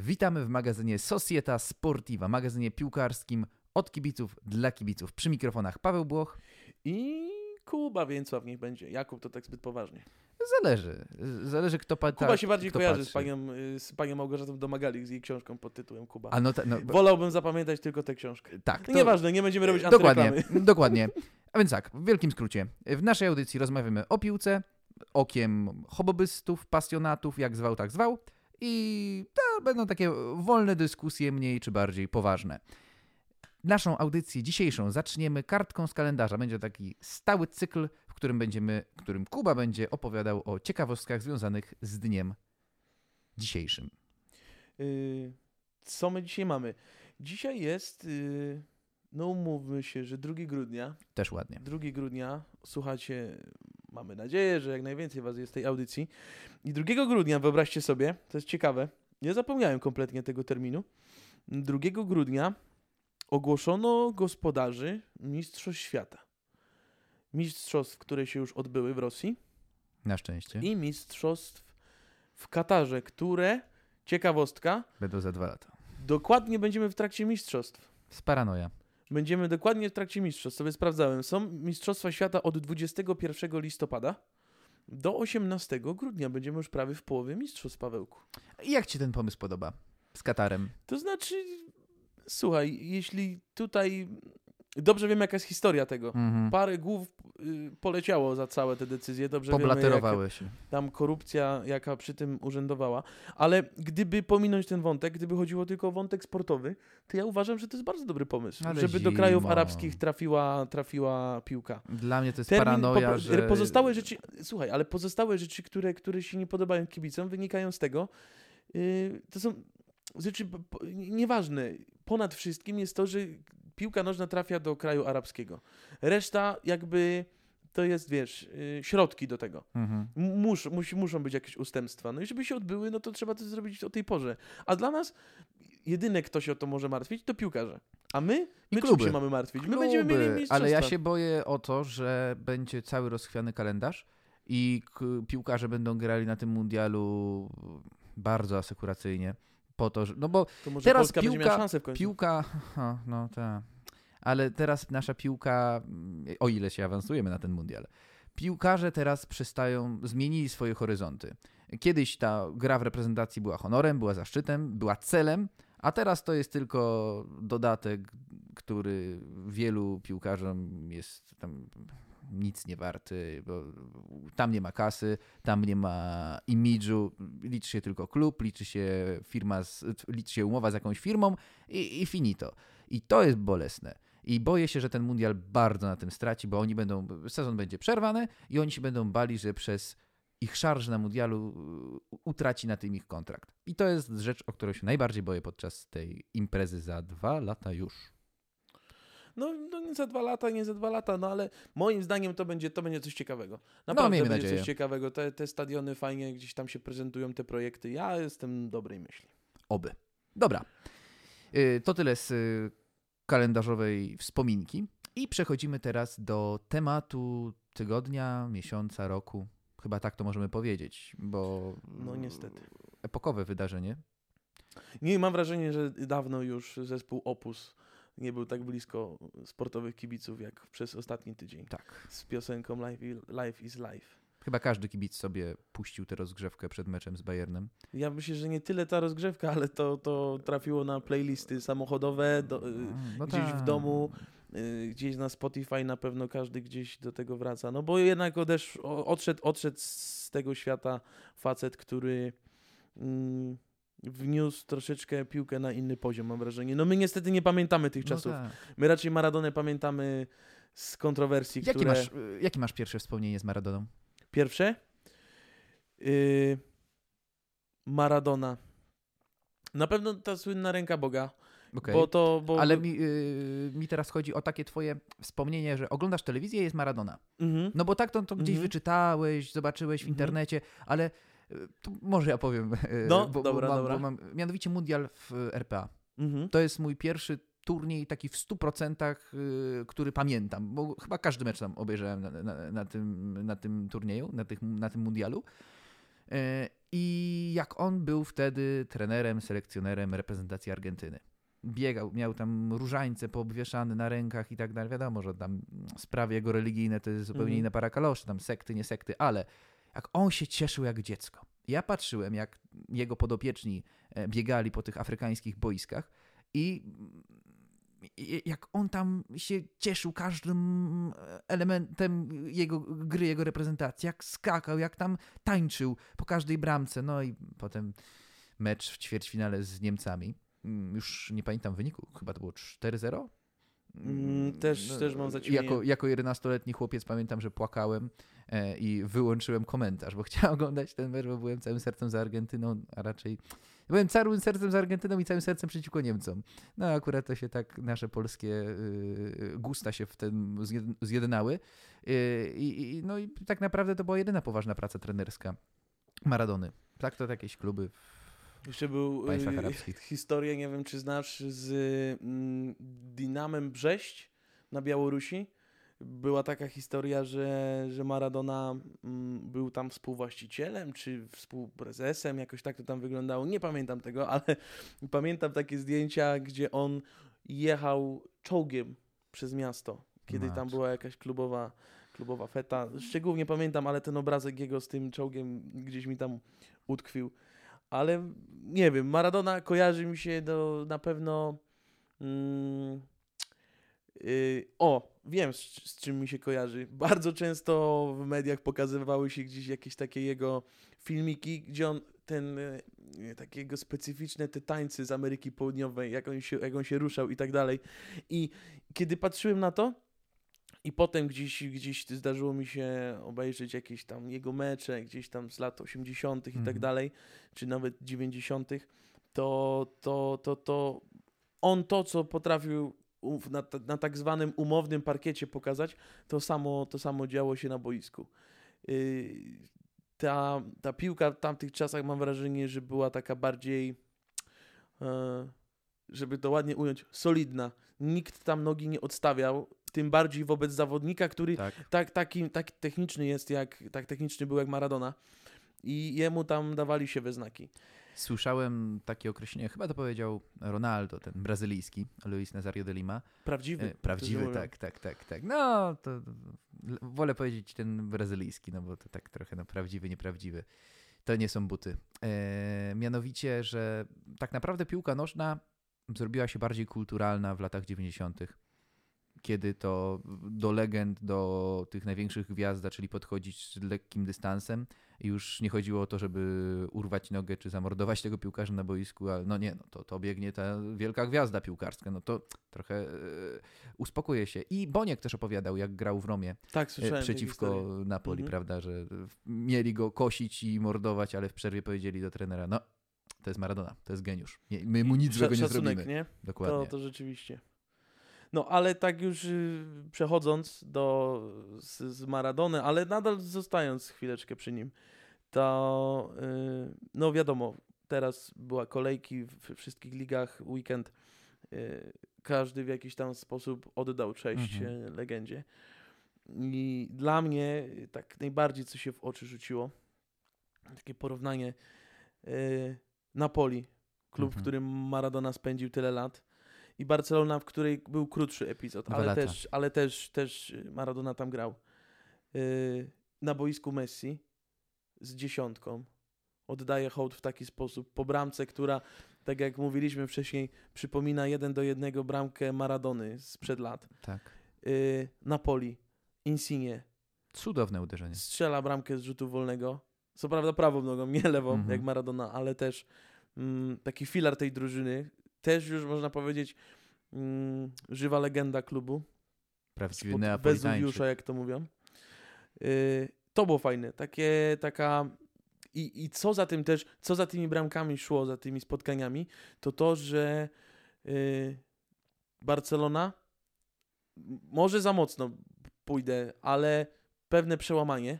Witamy w magazynie Societa Sportiva, magazynie piłkarskim od kibiców dla kibiców. Przy mikrofonach Paweł Błoch. I Kuba Więcław niech będzie. Jakub to tak zbyt poważnie. Zależy. Zależy kto pyta. Kuba się bardziej kojarzy z patrzy. panią, z panią Małgorzatą Domagali, z jej książką pod tytułem Kuba. A no, ta, no Wolałbym zapamiętać tylko tę książkę. tak. No Nieważne, nie będziemy robić Dokładnie, dokładnie. A więc tak, w wielkim skrócie. W naszej audycji rozmawiamy o piłce, okiem hobbystów, pasjonatów, jak zwał, tak zwał. I to będą takie wolne dyskusje, mniej czy bardziej poważne. Naszą audycję dzisiejszą zaczniemy kartką z kalendarza. Będzie taki stały cykl, w którym będziemy, w którym Kuba będzie opowiadał o ciekawostkach związanych z dniem dzisiejszym. Y, Co my dzisiaj mamy? Dzisiaj jest, y, no umówmy się, że 2 grudnia. Też ładnie. 2 grudnia, słuchacie, mamy nadzieję, że jak najwięcej was jest w tej audycji. I 2 grudnia, wyobraźcie sobie, to jest ciekawe, ja zapomniałem kompletnie tego terminu. 2 grudnia ogłoszono gospodarzy Mistrzostw Świata. Mistrzostw, które się już odbyły w Rosji Na szczęście. i mistrzostw w Katarze, które, ciekawostka, Będą za dwa lata. dokładnie będziemy w trakcie mistrzostw. Z paranoja. Będziemy dokładnie w trakcie mistrzostw. Sobie sprawdzałem. Są Mistrzostwa Świata od 21 listopada do 18 grudnia. Będziemy już prawie w połowie mistrzostw, Pawełku. Jak ci ten pomysł podoba? Z Katarem. To znaczy, słuchaj, jeśli tutaj. Dobrze wiem, jaka jest historia tego. Mhm. Parę głów poleciało za całe te decyzje. Dobrze wiemy, Poblaterowały się. tam korupcja, jaka przy tym urzędowała. Ale gdyby pominąć ten wątek, gdyby chodziło tylko o wątek sportowy, to ja uważam, że to jest bardzo dobry pomysł. Ale żeby do krajów arabskich trafiła, trafiła piłka. Dla mnie to jest Termin, paranoja, po, że... Pozostałe rzeczy, słuchaj, ale pozostałe rzeczy, które, które się nie podobają kibicom, wynikają z tego, yy, to są rzeczy nieważne. Ponad wszystkim jest to, że piłka nożna trafia do kraju arabskiego. Reszta jakby to jest, wiesz, yy, środki do tego. Mhm. Mus, musi, muszą być jakieś ustępstwa. No i żeby się odbyły, no to trzeba to zrobić o tej porze. A dla nas jedyne, kto się o to może martwić, to piłkarze. A my? I My kluby. się mamy martwić? My będziemy mieli Kluby, mistrzostwa. ale ja się boję o to, że będzie cały rozchwiany kalendarz i piłkarze będą grali na tym mundialu bardzo asekuracyjnie. Po to, że... No bo To teraz piłka- miała szansę w końcu. piłka... No tak. Ale teraz nasza piłka, o ile się awansujemy na ten mundial, piłkarze teraz przestają, zmienili swoje horyzonty. Kiedyś ta gra w reprezentacji była honorem, była zaszczytem, była celem, a teraz to jest tylko dodatek, który wielu piłkarzom jest tam nic nie warty, bo tam nie ma kasy, tam nie ma imidżu, liczy się tylko klub, liczy się firma, z, liczy się umowa z jakąś firmą i, i finito. I to jest bolesne. I boję się, że ten mundial bardzo na tym straci, bo oni będą, sezon będzie przerwany i oni się będą bali, że przez ich szarż na mundialu utraci na tym ich kontrakt. I to jest rzecz, o której się najbardziej boję podczas tej imprezy za dwa lata już. No, no nie za dwa lata, nie za dwa lata, no ale moim zdaniem to będzie, to będzie coś ciekawego. No, Naprawdę miejmy będzie nadzieję. coś ciekawego. Te, te stadiony fajnie gdzieś tam się prezentują, te projekty. Ja jestem dobrej myśli. Oby. Dobra. Y, To tyle z y, kalendarzowej wspominki. I przechodzimy teraz do tematu tygodnia, miesiąca, roku. Chyba tak to możemy powiedzieć, bo. No niestety. Epokowe wydarzenie. Nie, mam wrażenie, że dawno już zespół Opus nie był tak blisko sportowych kibiców jak przez ostatni tydzień. Tak. Z piosenką Life, Life is Life. Chyba każdy kibic sobie puścił tę rozgrzewkę przed meczem z Bayernem. Ja myślę, że nie tyle ta rozgrzewka, ale to, to trafiło na playlisty samochodowe, do, y, No gdzieś tak. w domu, y, gdzieś na Spotify na pewno każdy gdzieś do tego wraca. No bo jednak odesz, odszedł, odszedł z tego świata facet, który mm, wniósł troszeczkę piłkę na inny poziom, mam wrażenie. No my niestety nie pamiętamy tych No czasów. tak. My raczej Maradonę pamiętamy z kontrowersji, Jaki, które... masz, y, jaki masz pierwsze wspomnienie z Maradoną? Pierwsze. Yy, Maradona. Na pewno ta słynna ręka Boga. Okej. Bo to. Bo, Ale mi, y, mi teraz chodzi o takie twoje wspomnienie, że oglądasz telewizję i jest Maradona. Mhm. No bo tak to, to gdzieś Mhm. wyczytałeś, zobaczyłeś w Mhm. internecie, ale y, to może ja powiem. y, No, bo, dobra, bo mam, dobra. Bo mam, mianowicie mundial w y, RPA. Mhm. To jest mój pierwszy turniej taki w 100%, y, który pamiętam, bo chyba każdy mecz tam obejrzałem na, na, na, tym, na tym turnieju, na, tych, na tym mundialu. Y, I jak on był wtedy trenerem, selekcjonerem reprezentacji Argentyny. Biegał, miał tam różańce poobwieszane na rękach i tak dalej. Wiadomo, że tam sprawy jego religijne to jest zupełnie Mhm. inna para kaloszy, tam sekty, nie sekty, ale jak on się cieszył jak dziecko. Ja patrzyłem, jak jego podopieczni e, biegali po tych afrykańskich boiskach i jak on tam się cieszył każdym e, elementem jego gry, jego reprezentacji, jak skakał, jak tam tańczył po każdej bramce, no i potem mecz w ćwierćfinale z Niemcami. Mm, Już nie pamiętam wyniku, chyba to było 4-0? Mm, też- też mam zaćmienie. Jako, jako 11-letni chłopiec pamiętam, że płakałem e, i wyłączyłem komentarz, bo chciałem oglądać ten mecz, bo byłem całym sercem za Argentyną, a raczej byłem całym sercem za Argentyną i całym sercem przeciwko Niemcom. No akurat to się tak, nasze polskie y, gusta się w tym zjed- zjednały Y, i, no i tak naprawdę to była jedyna poważna praca trenerska Maradony. Tak to jakieś kluby Jeszcze był y, historię, nie wiem czy znasz, z mm, Dinamem Brześć na Białorusi. Była taka historia, że, że Maradona mm, był tam współwłaścicielem czy współprezesem, jakoś tak to tam wyglądało. Nie pamiętam tego, ale pamiętam takie zdjęcia, gdzie on jechał czołgiem przez miasto, kiedy tam była jakaś klubowa, klubowa feta. Szczególnie pamiętam, ale ten obrazek jego z tym czołgiem gdzieś mi tam utkwił. Ale nie wiem, Maradona kojarzy mi się do na pewno. Mm, o, wiem z, z czym mi się kojarzy. Bardzo często w mediach pokazywały się gdzieś jakieś takie jego filmiki, gdzie on ten e, takiego specyficzne te tańce z Ameryki Południowej, jak on się, jak on się ruszał i tak dalej. I kiedy patrzyłem na to, i potem gdzieś, gdzieś zdarzyło mi się obejrzeć jakieś tam jego mecze, gdzieś tam z lat 80. i tak Mhm. dalej, czy nawet 90., to, to, to, to on to, co potrafił na, na tak zwanym umownym parkiecie pokazać, to samo, to samo działo się na boisku. Yy, ta, ta piłka w tamtych czasach mam wrażenie, że była taka bardziej, e, żeby to ładnie ująć, solidna. Nikt tam nogi nie odstawiał, tym bardziej wobec zawodnika, który Tak. tak, taki, tak techniczny jest, jak, tak techniczny był jak Maradona. I jemu tam dawali się we znaki. Słyszałem takie określenie, chyba to powiedział Ronaldo, ten brazylijski, Luis Nazario de Lima. Prawdziwy. E, Prawdziwy, tak, tak, tak, tak. No, to wolę powiedzieć ten brazylijski, no bo to tak trochę no, prawdziwy, nieprawdziwy. To nie są buty. E, mianowicie, że tak naprawdę piłka nożna zrobiła się bardziej kulturalna w latach 90., kiedy to do legend, do tych największych gwiazd zaczęli podchodzić z lekkim dystansem. Już nie chodziło o to, żeby urwać nogę czy zamordować tego piłkarza na boisku, ale no nie, no to, to biegnie ta wielka gwiazda piłkarska, no to trochę e, uspokuje się. I Boniek też opowiadał, jak grał w Romie Tak, e, przeciwko. Napoli, Mhm. prawda, że mieli go kosić i mordować, ale w przerwie powiedzieli do trenera, no to jest Maradona, to jest geniusz. Nie, my mu nic złego nie zrobimy. nie? Dokładnie. To, to rzeczywiście. No, ale tak już y, przechodząc do z, z Maradony, ale nadal zostając chwileczkę przy nim, to y, no wiadomo, teraz była kolejki w wszystkich ligach, weekend. y, Każdy w jakiś tam sposób oddał cześć Mhm. legendzie. I dla mnie tak najbardziej, co się w oczy rzuciło, takie porównanie Napoli, klub, Mhm. w którym Maradona spędził tyle lat i Barcelona, w której był krótszy epizod, ale też, ale też, też Maradona tam grał. Y, na boisku Messi z dziesiątką oddaje hołd w taki sposób po bramce, która, tak jak mówiliśmy wcześniej, przypomina jeden do jednego bramkę Maradony sprzed lat. Tak. Y, Napoli, Insigne, Cudowne uderzenie. strzela bramkę z rzutu wolnego. Co prawda prawą nogą, nie lewą, Mhm. jak Maradona, ale też mm, taki filar tej drużyny. Też już można powiedzieć mm, żywa legenda klubu. Prawdziwy Neapolitańczyk. Jak to mówią. Y, to było fajne. Takie, taka... I, I co za tym też, co za tymi bramkami szło, za tymi spotkaniami, to to, że y, Barcelona może za mocno pójdę, ale pewne przełamanie.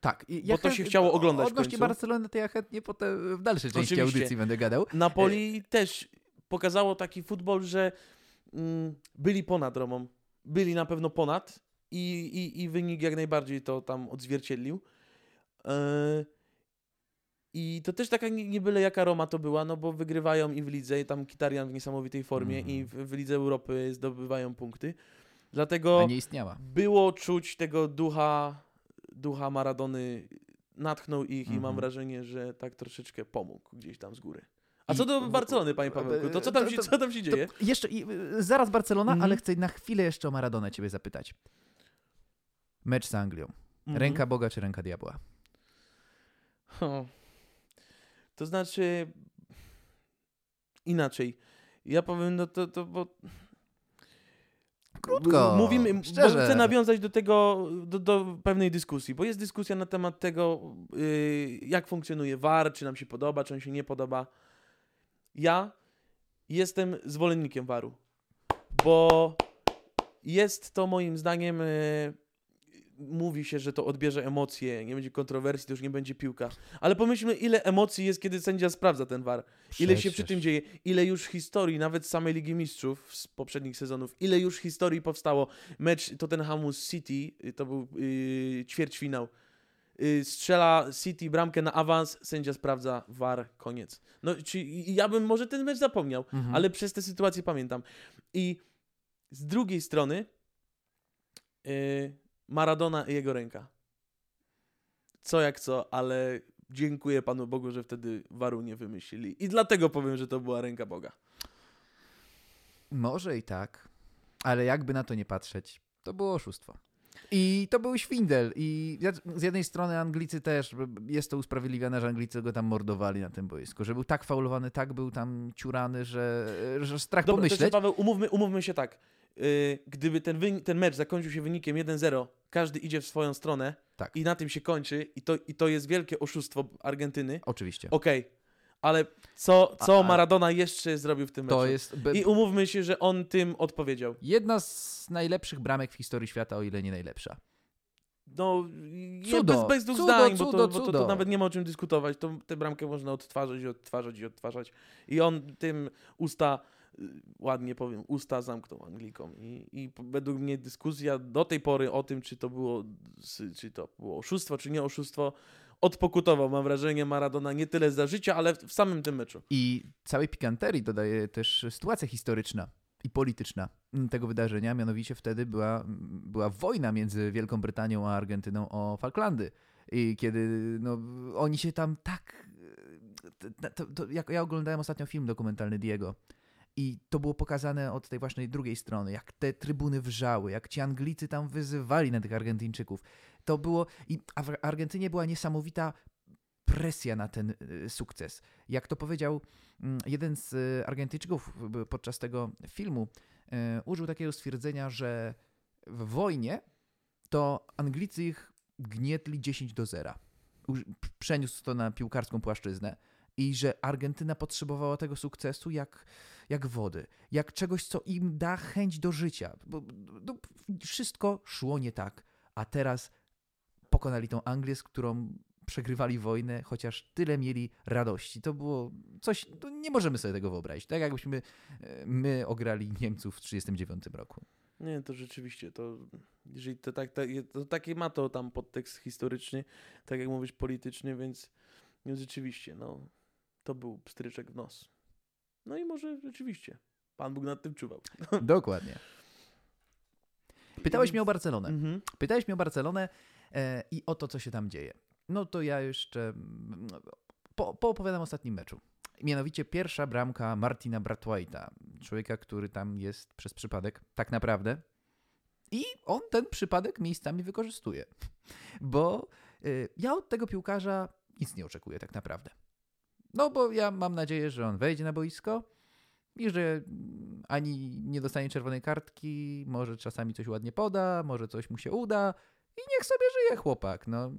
Tak. I Bo to się chciało oglądać w Odnośnie. Barcelony, to ja chętnie potem w dalszej części Oczywiście. audycji będę gadał. Napoli też pokazało taki futbol, że mm, byli ponad Romą. Byli na pewno ponad i, i, i wynik jak najbardziej to tam odzwierciedlił. E, I to też taka nie nie byle jaka Roma to była, no bo wygrywają i w lidze, i tam Kitarian w niesamowitej formie, Mhm. i w, w lidze Europy zdobywają punkty. Dlatego A nie istniała. było czuć tego ducha, ducha Maradony, natchnął ich i mam Mhm. wrażenie, że tak troszeczkę pomógł gdzieś tam z góry. A co do Barcelony, panie Pawełku, to co tam się, co tam się dzieje? Jeszcze y, zaraz Barcelona, Mhm. ale chcę na chwilę jeszcze o Maradonę ciebie zapytać. Mecz z Anglią. Mhm. Ręka Boga czy ręka diabła? O. To znaczy inaczej. Ja powiem, no to, to bo Krótko, mówimy, bo szczerze. chcę nawiązać do tego, do, do pewnej dyskusji, bo jest dyskusja na temat tego, yy, jak funkcjonuje VAR, czy nam się podoba, czy on się nie podoba. Ja jestem zwolennikiem VAR-u, bo jest to moim zdaniem, yy, mówi się, że to odbierze emocje, nie będzie kontrowersji, to już nie będzie piłka. Ale pomyślmy, ile emocji jest, kiedy sędzia sprawdza ten VAR. Ile się przy tym dzieje, ile już historii, nawet z samej Ligi Mistrzów z poprzednich sezonów, ile już historii powstało. Mecz Tottenhamu City, y, to był yy, ćwierćfinał. Yy, strzela City bramkę na awans, sędzia sprawdza VAR, koniec. No, czy, ja bym może ten mecz zapomniał, Mhm. ale przez tę sytuację pamiętam. I z drugiej strony yy, Maradona i jego ręka. Co jak co, ale dziękuję Panu Bogu, że wtedy waru nie wymyślili. I dlatego powiem, że to była ręka Boga. Może i tak, ale jakby na to nie patrzeć, to było oszustwo. I to był świndel. I z jednej strony Anglicy też, jest to usprawiedliwione, że Anglicy go tam mordowali na tym boisku, że był tak faulowany, tak był tam ciurany, że, że strach Dobra, pomyśleć. jeszcze, Paweł, umówmy, umówmy się tak. Yy, gdyby ten, wyni- ten mecz zakończył się wynikiem 1-0, każdy idzie w swoją stronę Tak. i na tym się kończy i to, i to jest wielkie oszustwo Argentyny, Oczywiście. okej. Ale co, co A- Maradona jeszcze zrobił w tym meczu? To jest be- I umówmy się, że on tym odpowiedział. jedna z najlepszych bramek w historii świata, o ile nie najlepsza. No, Cudo, bez, bez dwóch cudo, zdań, bo, cudo, to, bo to, cudo. to nawet nie ma o czym dyskutować. To, tę bramkę można odtwarzać i odtwarzać i odtwarzać. I on tym usta, y, ładnie powiem, usta zamknął Anglikom. I, I według mnie dyskusja do tej pory o tym, czy to było, czy to było oszustwo, czy nie oszustwo, odpokutował, mam wrażenie, Maradona nie tyle za życia, ale w, samym tym meczu. I całej pikanterii dodaje też sytuacja historyczna i polityczna tego wydarzenia. Mianowicie wtedy była, była wojna między Wielką Brytanią a Argentyną o Falklandy. I kiedy no, oni się tam tak. To, to, to, ja oglądałem ostatnio film dokumentalny Diego. I to było pokazane od tej właśnie drugiej strony, jak te trybuny wrzały, jak ci Anglicy tam wyzywali na tych Argentyńczyków. To było. I w Argentynie była niesamowita presja na ten y, sukces. Jak to powiedział mm, jeden z y, Argentyńczyków podczas tego filmu, y, użył takiego stwierdzenia, że w wojnie to Anglicy ich gnietli 10 do 0. Uż- p- Przeniósł to na piłkarską płaszczyznę i że Argentyna potrzebowała tego sukcesu jak, jak wody, jak czegoś, co im da chęć do życia. Bo, no, wszystko szło nie tak, a teraz pokonali tą Anglię, z którą przegrywali wojnę, chociaż tyle mieli radości. To było coś, no nie możemy sobie tego wyobrazić. Tak jakbyśmy e, my ograli Niemców w 1939 roku. Nie, to rzeczywiście, to jeżeli to tak, tak to taki ma to tam podtekst historyczny, tak jak mówisz, polityczny, więc no rzeczywiście, no, to był pstryczek w nos. No i może rzeczywiście, Pan Bóg nad tym czuwał. Dokładnie. Pytałeś mnie o Barcelonę. Mhm. Pytałeś mnie o Barcelonę i o to, co się tam dzieje. No to ja jeszcze mm, po, poopowiadam o ostatnim meczu. Mianowicie pierwsza bramka Martina Brathwaite'a, człowieka, który tam jest przez przypadek, tak naprawdę. I on ten przypadek miejscami wykorzystuje. Bo y, ja od tego piłkarza nic nie oczekuję tak naprawdę. No bo ja mam nadzieję, że on wejdzie na boisko i że ani nie dostanie czerwonej kartki, może czasami coś ładnie poda, może coś mu się uda i niech sobie żyje chłopak. No.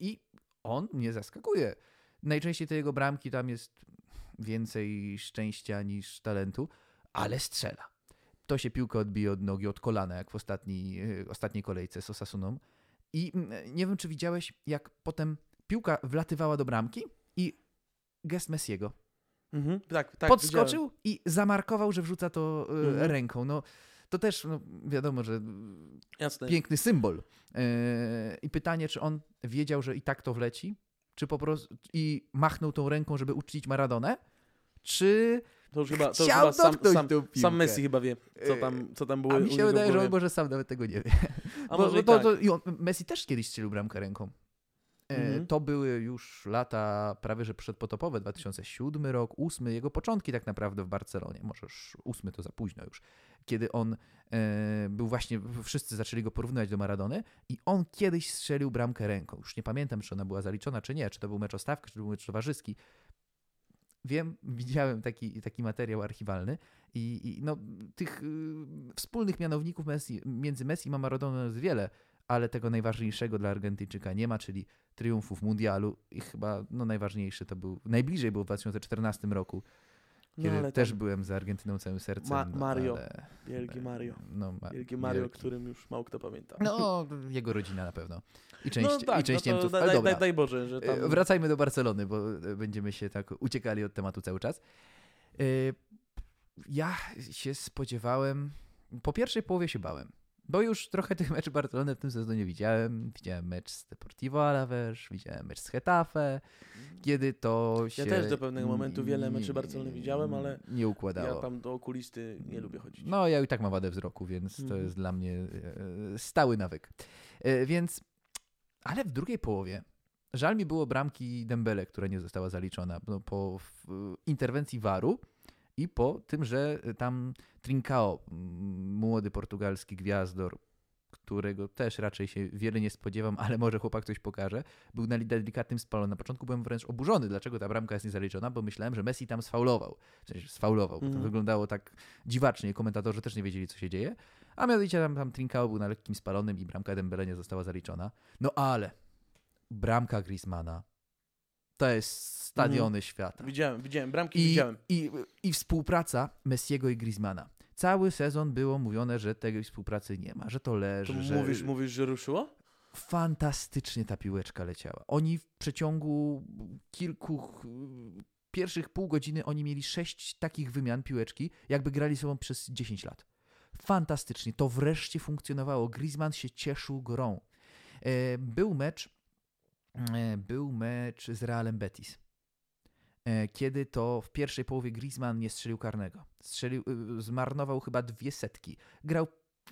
I on mnie zaskakuje. Najczęściej te jego bramki tam jest więcej szczęścia niż talentu, ale strzela. To się piłka odbije od nogi, od kolana, jak w ostatniej, y, ostatniej kolejce z Osasuną. I mm, nie wiem, czy widziałeś, jak potem piłka wlatywała do bramki i gest Messiego. Mhm. Tak, tak. Podskoczył i zamarkował, że wrzuca to y, Mhm. ręką. No, to też no, wiadomo, że Jasne. piękny symbol. Yy, I pytanie, czy on wiedział, że i tak to wleci? czy po prostu i machnął tą ręką, żeby uczcić Maradonę, czy To już chyba, to już chyba sam, sam, sam Messi chyba wie, co tam, co tam było A mi się wydaje, że on może sam nawet tego nie wie. A Bo, może to, tak. to, Messi też kiedyś strzelił bramkę ręką. E, Mhm. To były już lata prawie że przedpotopowe, 2007 rok, 8, jego początki tak naprawdę w Barcelonie, może już 8 to za późno już, kiedy on e, był właśnie, wszyscy zaczęli go porównywać do Maradony i on kiedyś strzelił bramkę ręką. Już nie pamiętam, czy ona była zaliczona, czy nie, czy to był mecz o stawkę, czy to był mecz towarzyski. Wiem, widziałem taki, taki materiał archiwalny i, i no, tych y, wspólnych mianowników Messi, między Messi a Maradoną jest wiele, ale tego najważniejszego dla Argentyńczyka nie ma, czyli triumfów mundialu i chyba no, najważniejszy to był, najbliżej był w 2014 roku, No, kiedy ale też byłem za Argentyną całym sercem. Ma- no, Mario. Ale, Wielki Mario. no, ma, Wielki Mario, o wielki. którym już mało kto pamięta. No, jego rodzina na pewno. I część, no tak, i część no Niemców. daj, daj, daj, Boże, że tam... Wracajmy do Barcelony, bo e, będziemy się tak uciekali od tematu cały czas. E, Ja się spodziewałem, po pierwszej połowie się bałem, bo już trochę tych meczów Barcelony w tym sezonie widziałem. Widziałem mecz z Deportivo Alavés, widziałem mecz z Getafe, kiedy to się... też do pewnego momentu wiele meczy Barcelony widziałem, ale Nie układało. Ja tam do okulisty nie lubię chodzić. No, ja i tak mam wadę wzroku, więc to Mhm. jest dla mnie e, stały nawyk. E, Więc, ale w drugiej połowie żal mi było bramki Dembele, która nie została zaliczona no, po interwencji VAR-u i po tym, że tam Trincao, młody portugalski gwiazdor, którego też raczej się wiele nie spodziewam, ale może chłopak coś pokaże, był na delikatnym spalu. Na początku byłem wręcz oburzony, dlaczego ta bramka jest niezaliczona, bo myślałem, że Messi tam sfaulował. W sensie sfaulował, bo to Mhm. wyglądało tak dziwacznie. Komentatorzy też nie wiedzieli, co się dzieje. A mianowicie tam, tam Trincao był na lekkim spalonym i bramka Dembele nie została zaliczona. No ale bramka Griezmana to jest stadiony świata. Widziałem, widziałem, bramki I, widziałem. i, I współpraca Messiego i Griezmana. Cały sezon było mówione, że tej współpracy nie ma, że to To leży, że mówisz, mówisz, że ruszyło? fantastycznie ta piłeczka leciała. Oni w przeciągu kilku ch- pierwszych pół godziny oni mieli sześć takich wymian piłeczki, jakby grali sobą przez 10 lat. Fantastycznie. To wreszcie funkcjonowało. Griezmann się cieszył grą. E, Był mecz był mecz z Realem Betis. E, Kiedy to w pierwszej połowie Griezmann nie strzelił karnego. Strzelił, y, zmarnował chyba dwie setki. Grał,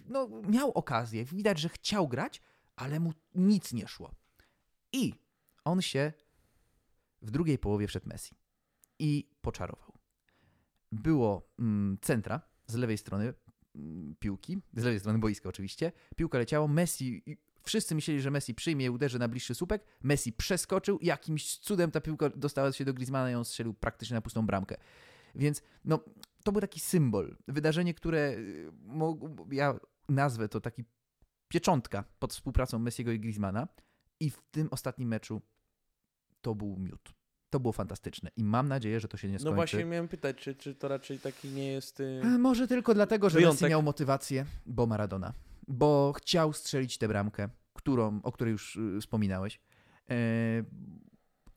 no miał okazję. Widać, że chciał grać, ale mu nic nie szło. I on się w drugiej połowie wszedł Messi i poczarował. Było mm, centra z lewej strony mm, piłki, z lewej strony boiska oczywiście. Piłka leciała, Messi, wszyscy myśleli, że Messi przyjmie i uderzy na bliższy słupek. Messi przeskoczył, jakimś cudem ta piłka dostała się do Griezmana i on strzelił praktycznie na pustą bramkę. Więc no, to był taki symbol, wydarzenie, które y, ja nazwę to taki pieczątka pod współpracą Messiego i Griezmana i w tym ostatnim meczu to był miód. To było fantastyczne i mam nadzieję, że to się nie skończy. No właśnie miałem pytać, czy, czy to raczej taki nie jest... Y... E, Może tylko dlatego, że Messi Wyjątek. miał motywację, bo Maradona. Bo chciał strzelić tę bramkę, którą, o której już y, wspominałeś. E,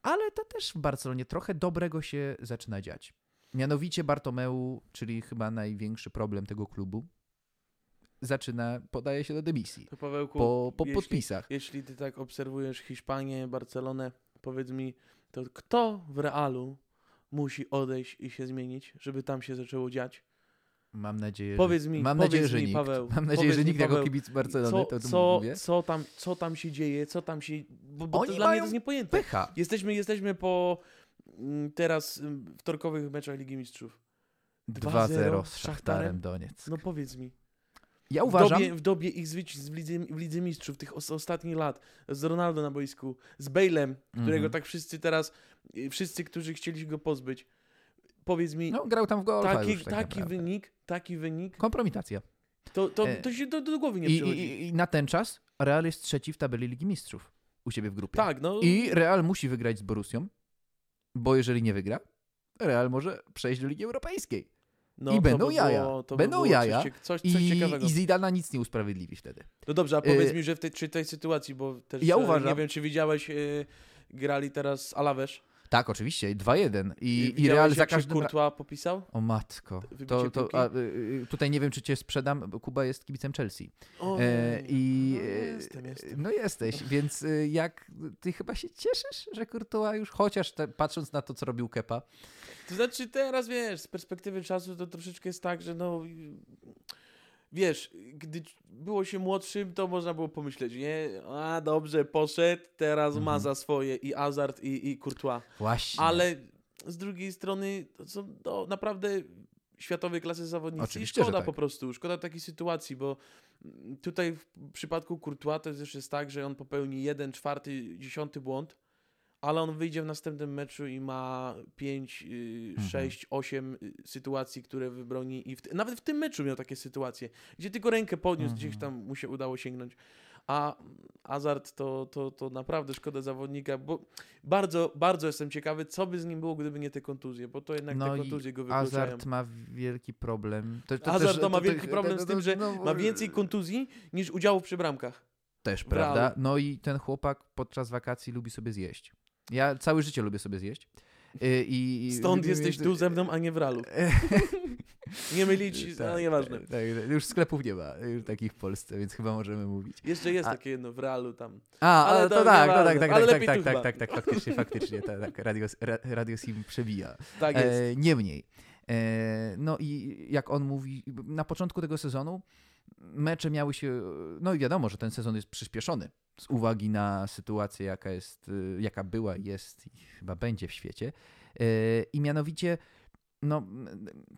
ale to też w Barcelonie trochę dobrego się zaczyna dziać. Mianowicie Bartomeu, czyli chyba największy problem tego klubu, zaczyna, podaje się do dymisji. To Pawełku, Po, po jeśli, podpisach. jeśli ty tak obserwujesz Hiszpanię, Barcelonę, powiedz mi, to kto w Realu musi odejść i się zmienić, żeby tam się zaczęło dziać? Mam nadzieję, Powiedz że, mi, mam powiedz nadzieję, że mi, nikt. Paweł, mam nadzieję, że mi, nikt jako Paweł, kibic Barcelony, Co, to, co, mówię. co, tam, co tam się dzieje, co tam się... Bo, bo to dla mnie to jest niepojęte. Pycha. Jesteśmy, jesteśmy po mm, teraz mm, wtorkowych meczach Ligi Mistrzów. 2-0 z 2-0 Szachtarem Szachtarem? Doniec. No powiedz mi. Ja W uważam, dobie, w dobie ich zwycięstw w Lidze, w Lidze Mistrzów, tych os, ostatnich lat, z Ronaldo na boisku, z Bale'em, którego Mhm. tak wszyscy teraz, wszyscy, którzy chcieli się go pozbyć, powiedz mi, no, grał tam w golfa taki, już tak taki naprawdę. wynik, taki wynik, Kompromitacja. to, to, E, to się do, do głowy nie I, przychodzi. i, I na ten czas Real jest trzeci w tabeli Ligi Mistrzów u siebie w grupie. tak, no. I Real musi wygrać z Borussią, bo jeżeli nie wygra, Real może przejść do Ligi Europejskiej. no, i będą by jaja. Było, to Będą by jaja Coś, cie- coś, I, coś ciekawego. I Zidana nic nie usprawiedliwi wtedy. No dobrze, a powiedz Y, mi, że w tej, czy tej sytuacji, bo też ja e, uważam- nie wiem, czy widziałeś, grali teraz Alawesz Tak, oczywiście, 2-1. I, i Widziałeś, Real za każdym... popisał? O matko. To, to, a, y, y, tutaj nie wiem, czy cię sprzedam. bo Kuba jest kibicem Chelsea. O, E, I no, e, jestem, jestem. no jesteś, więc y, jak ty chyba się cieszysz, że Courtois już chociaż te, patrząc na to, co robił Kepa. To znaczy teraz, wiesz, z perspektywy czasu to troszeczkę jest tak, że no... Wiesz, gdy było się młodszym, to można było pomyśleć, nie? A, dobrze, poszedł, teraz ma Mhm. za swoje i Hazard, i, i Courtois. Właśnie. Ale z drugiej strony to są no, naprawdę światowej klasy zawodnicy. Oczywiście, I szkoda tak. po prostu, szkoda takiej sytuacji, bo tutaj w przypadku Courtois to jest jeszcze jest tak, że on popełni jeden, czwarty, dziesiąty błąd, ale on wyjdzie w następnym meczu i ma 5, Mhm. 6, 8 sytuacji, które wybroni i w, nawet w tym meczu miał takie sytuacje, gdzie tylko rękę podniósł, Mhm. gdzieś tam mu się udało sięgnąć. A Hazard to, to, to naprawdę szkoda zawodnika, bo bardzo, bardzo jestem ciekawy, co by z nim było, gdyby nie te kontuzje, bo to jednak No te kontuzje go wykluczają. Hazard ma wielki problem. To, to Hazard też- to ma wielki problem z tym, że no, ma więcej kontuzji niż udziałów przy bramkach. Też, prawda? No i ten chłopak podczas wakacji lubi sobie zjeść. Ja całe życie lubię sobie zjeść. Y, I, i- Stąd i- jesteś tu ze mną, a nie w ralu. Nie mylić, Tak, ale nieważne. tak, tak, już sklepów nie ma już takich w Polsce, więc chyba możemy mówić. Jeszcze jest A- takie jedno w realu tam. A, Ale to to, tak, no nieważne. tak, tak, tak, tak, tak, chyba. tak, tak, faktycznie, faktycznie, tak, tak, radio, ra, radio Sim przebija. Tak jest. E, niemniej, e, no i jak on mówi, na początku tego sezonu mecze miały się, no i wiadomo, że ten sezon jest przyspieszony z uwagi na sytuację, jaka jest, y, jaka była, jest i chyba będzie w świecie. E, I mianowicie, no,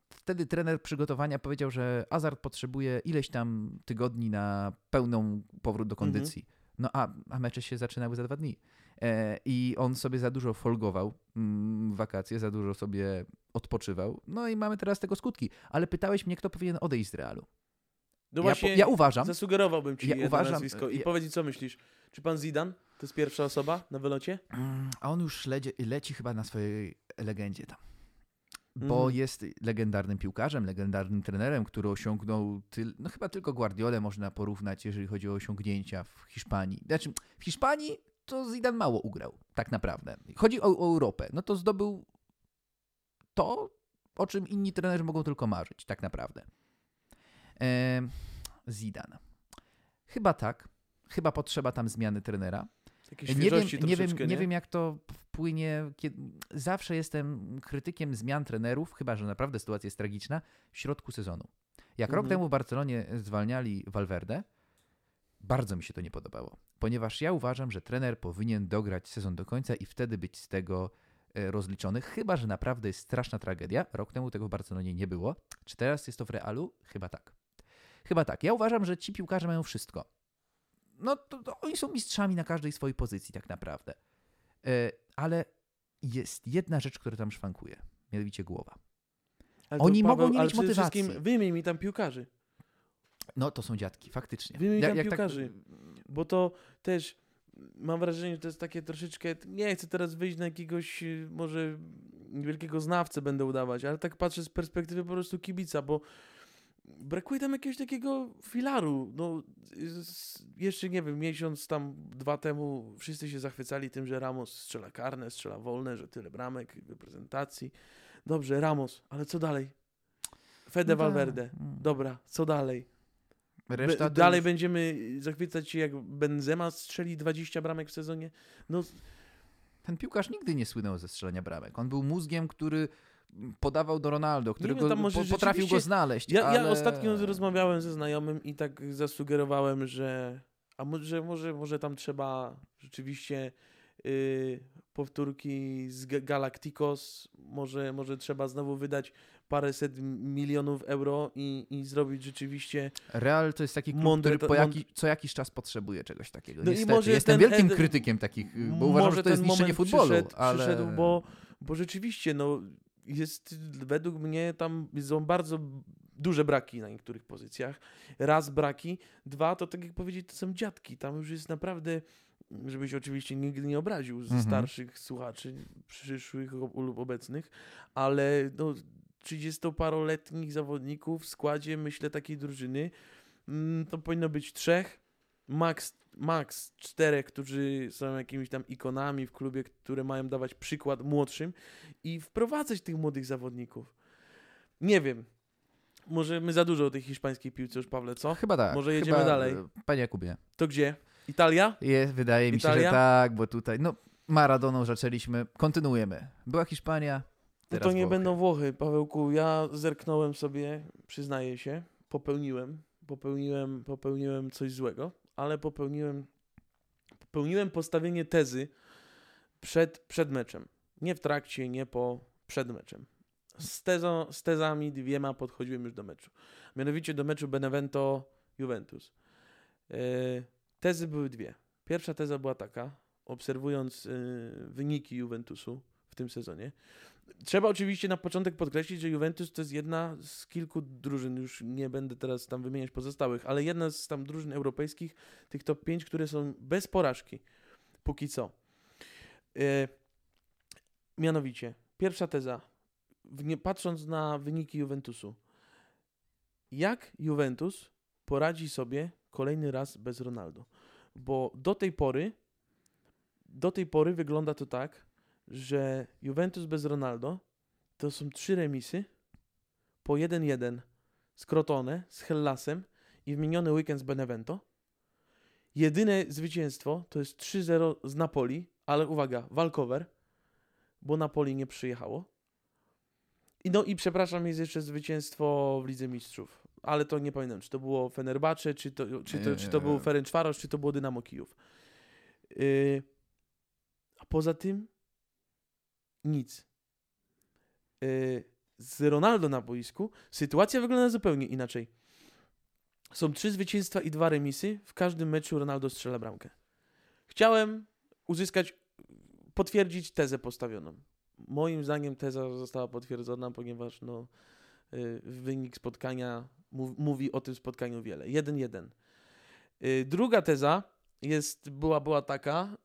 wtedy trener przygotowania powiedział, że Azard potrzebuje ileś tam tygodni na pełną powrót do kondycji. No a, a mecze się zaczynały za dwa dni. E, I on sobie za dużo folgował mm, wakacje, za dużo sobie odpoczywał. No i mamy teraz tego skutki. Ale pytałeś mnie, kto powinien odejść z Realu. No Ja, właśnie, po, ja uważam, zasugerowałbym ci ja jedno uważam- nazwisko. I ja- powiedz, co myślisz? Czy pan Zidane to jest pierwsza osoba na wylocie? Mm, a on już leci, leci chyba na swojej legendzie tam. Bo Mhm. jest legendarnym piłkarzem, legendarnym trenerem, który osiągnął, tyl, no chyba tylko Guardiolę można porównać, jeżeli chodzi o osiągnięcia w Hiszpanii. Znaczy, w Hiszpanii to Zidane mało ugrał, tak naprawdę. Chodzi o, o Europę. No to zdobył to, o czym inni trenerzy mogą tylko marzyć, tak naprawdę. E, Zidane. Chyba tak. Chyba potrzeba tam zmiany trenera. Nie wiem, nie, wiem, troszeczkę, nie wiem, jak to wpłynie. Kiedy... Zawsze jestem krytykiem zmian trenerów, chyba że naprawdę sytuacja jest tragiczna, w środku sezonu. Jak rok Mhm. temu w Barcelonie zwalniali Valverde, bardzo mi się to nie podobało, ponieważ ja uważam, że trener powinien dograć sezon do końca i wtedy być z tego e, rozliczony, chyba że naprawdę jest straszna tragedia. Rok temu tego w Barcelonie nie było. Czy teraz jest to w Realu? Chyba tak. Chyba tak. Ja uważam, że ci piłkarze mają wszystko. No to, to oni są mistrzami na każdej swojej pozycji tak naprawdę. E, ale jest jedna rzecz, która tam szwankuje. Mianowicie głowa. Ale Oni mogą nie mieć motywacji. wszystkim Wymień mi tam piłkarzy. No to są dziadki, faktycznie. Wymień Ja- tam jak tak- piłkarzy. Bo to też mam wrażenie, że to jest takie troszeczkę. Nie chcę teraz wyjść na jakiegoś y, może wielkiego znawcę będę udawać, ale tak patrzę z perspektywy po prostu kibica, bo brakuje tam jakiegoś takiego filaru. No, jeszcze nie wiem, miesiąc tam, dwa temu wszyscy się zachwycali tym, że Ramos strzela karne, strzela wolne, że tyle bramek w reprezentacji. Dobrze, Ramos, ale co dalej? Fede No tak. Valverde. Mm. Dobra, co dalej? Reszta Be, dalej już- będziemy zachwycać się, jak Benzema strzeli 20 bramek w sezonie? No, Ten piłkarz nigdy nie słynął ze strzelania bramek. On był mózgiem, który podawał do Ronaldo, który wiem, go, po, potrafił go znaleźć. ja, ale... ja ostatnio rozmawiałem ze znajomym i tak zasugerowałem, że a może, może, może tam trzeba rzeczywiście yy, powtórki z Ga- Galacticos, może, może trzeba znowu wydać paręset milionów euro i, i zrobić rzeczywiście Real to jest taki klub, Mądre który jaki, co jakiś czas potrzebuje czegoś takiego. No i Niestety. może Jestem ten wielkim krytykiem takich, bo uważam, że to jest niszczenie moment futbolu. Przyszedł, ale... przyszedł bo, bo rzeczywiście, no, jest według mnie tam są bardzo duże braki na niektórych pozycjach. Raz braki, dwa to tak jak powiedzieć, to są dziadki. Tam już jest naprawdę, żebyś oczywiście nigdy nie obraził z Mhm. starszych słuchaczy, przyszłych lub obecnych, ale no, 30-paroletnich zawodników w składzie, myślę, takiej drużyny, mm, to powinno być trzech, max, max czterech, którzy są jakimiś tam ikonami w klubie, które mają dawać przykład młodszym i wprowadzać tych młodych zawodników. Nie wiem. Może my za dużo o tej hiszpańskiej piłce już, Pawle, co? Chyba tak. Może jedziemy Chyba, dalej. e, Panie Jakubie. To gdzie? Italia? Jest, wydaje mi się, Italia? że tak, bo tutaj, no, Maradoną zaczęliśmy, kontynuujemy. Była Hiszpania, No teraz to nie Włochy. będą Włochy, Pawełku. Ja zerknąłem sobie, przyznaję się, popełniłem, popełniłem, popełniłem coś złego, ale popełniłem, popełniłem postawienie tezy przed, przed meczem. Nie w trakcie, nie po, przed meczem. Z, tezą, z tezami dwiema podchodziłem już do meczu. Mianowicie do meczu Benevento-Juventus. Yy, tezy były dwie. Pierwsza teza była taka, obserwując yy, wyniki Juventusu w tym sezonie, Trzeba oczywiście na początek podkreślić, że Juventus to jest jedna z kilku drużyn, już nie będę teraz tam wymieniać pozostałych, ale jedna z tam drużyn europejskich, tych top 5, które są bez porażki, póki co. E, mianowicie, pierwsza teza, nie, patrząc na wyniki Juventusu, jak Juventus poradzi sobie kolejny raz bez Ronaldo? Bo do tej pory, do tej pory wygląda to tak, że Juventus bez Ronaldo to są trzy remisy po 1-1 z Crotone, z Hellasem i w miniony weekend z Benevento. Jedyne zwycięstwo to jest 3-0 z Napoli, ale uwaga, walkover, bo Napoli nie przyjechało. I no i przepraszam, jest jeszcze zwycięstwo w Lidze Mistrzów, ale to nie pamiętam, czy to było Fenerbahce, czy to, czy to, czy to był Ferencvaros, czy to było Dynamo Kijów. Yy, a poza tym nic. Yy, z Ronaldo na boisku sytuacja wygląda zupełnie inaczej. Są trzy zwycięstwa i dwa remisy. W każdym meczu Ronaldo strzela bramkę. Chciałem uzyskać, potwierdzić tezę postawioną. Moim zdaniem teza została potwierdzona, ponieważ no, yy, wynik spotkania mów, mówi o tym spotkaniu wiele. 1-1. Yy, druga teza jest, była, była taka,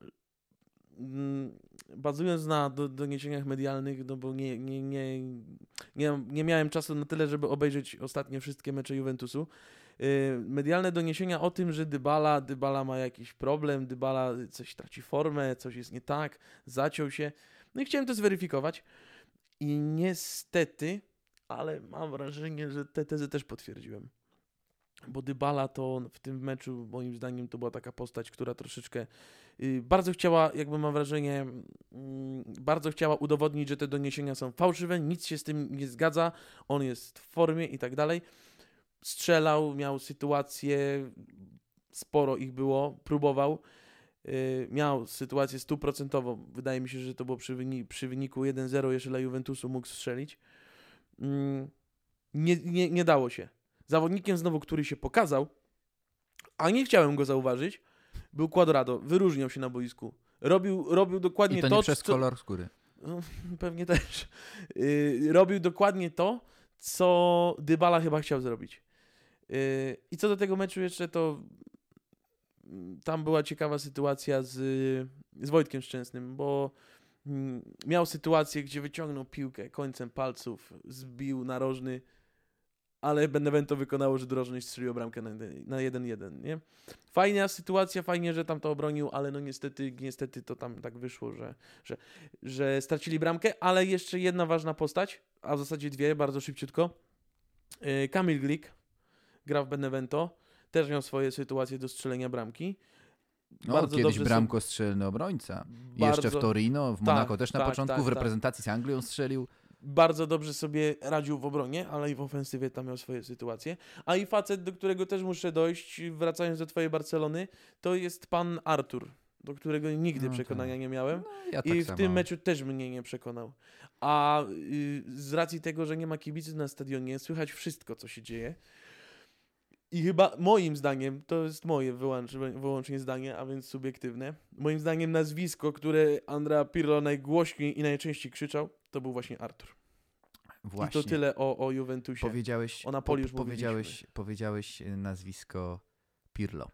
bazując na do, doniesieniach medialnych, no bo nie, nie, nie, nie, nie miałem czasu na tyle, żeby obejrzeć ostatnie wszystkie mecze Juventusu. Yy, medialne doniesienia o tym, że Dybala, Dybala ma jakiś problem, Dybala coś traci formę, coś jest nie tak, zaciął się. No i chciałem to zweryfikować. I niestety, ale mam wrażenie, że te tezy też potwierdziłem. Bo Dybala to w tym meczu, moim zdaniem, to była taka postać, która troszeczkę bardzo chciała, jakby mam wrażenie, mm, bardzo chciała udowodnić, że te doniesienia są fałszywe, nic się z tym nie zgadza, on jest w formie i tak dalej. Strzelał, miał sytuację, sporo ich było, próbował. Yy, miał sytuację stuprocentową. Wydaje mi się, że to było przy, przy wyniku 1-0 jeszcze dla Juventusu mógł strzelić. Mm, nie, nie, nie dało się. Zawodnikiem znowu, który się pokazał, a nie chciałem go zauważyć, był Quadrado. Wyróżniał się na boisku. Robił, robił dokładnie I to to, nie przez co... kolor skóry. No, pewnie też. Yy, robił dokładnie to, co Dybala chyba chciał zrobić. Yy, I co do tego meczu jeszcze, to mm, tam była ciekawa sytuacja z, z Wojtkiem Szczęsnym, bo mm, miał sytuację, gdzie wyciągnął piłkę końcem palców, zbił narożny, ale Benevento wykonało rzut rożny i strzeliło bramkę na 1-1, nie? Fajna sytuacja, fajnie, że tam to obronił, ale no niestety, niestety to tam tak wyszło, że, że, że stracili bramkę, ale jeszcze jedna ważna postać, a w zasadzie dwie, bardzo szybciutko. Yy, Kamil Glik gra w Benevento, też miał swoje sytuacje do strzelenia bramki. No, kiedyś dobrze bramko strzelny obrońca. Bardzo- Jeszcze w Torino, w Tak, Monako też na tak, początku, tak, w tak. reprezentacji z Anglią strzelił. Bardzo dobrze sobie radził w obronie, ale i w ofensywie tam miał swoje sytuacje. A i facet, do którego też muszę dojść, wracając do twojej Barcelony, to jest pan Artur, do którego nigdy No przekonania tak. nie miałem. No, ja tak I w samo. tym meczu też mnie nie przekonał. A y, z racji tego, że nie ma kibiców na stadionie, słychać wszystko, co się dzieje. I chyba moim zdaniem, to jest moje wyłącz, wyłącznie zdanie, a więc subiektywne. Moim zdaniem nazwisko, które Andrea Pirlo najgłośniej i najczęściej krzyczał, to był właśnie Artur. Właśnie. I to tyle o, o Juventusie. Powiedziałeś, O Napoli po- już powiedziałeś, powiedziałeś e, nazwisko Pirlo.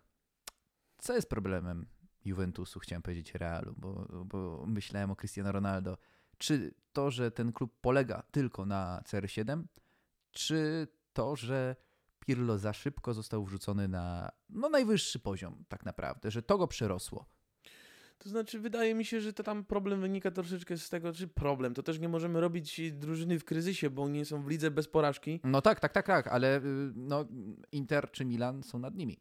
Co jest problemem Juventusu, chciałem powiedzieć Realu, bo, bo myślałem o Cristiano Ronaldo. Czy to, że ten klub polega tylko na CR7, czy to, że Pirlo za szybko został wrzucony na no, najwyższy poziom tak naprawdę, że to go przerosło. To znaczy, wydaje mi się, że to tam problem wynika troszeczkę z tego, czy problem. To też nie możemy robić drużyny w kryzysie, bo oni są w lidze bez porażki. No tak, tak, tak, tak, ale y, no, Inter czy Milan są nad nimi.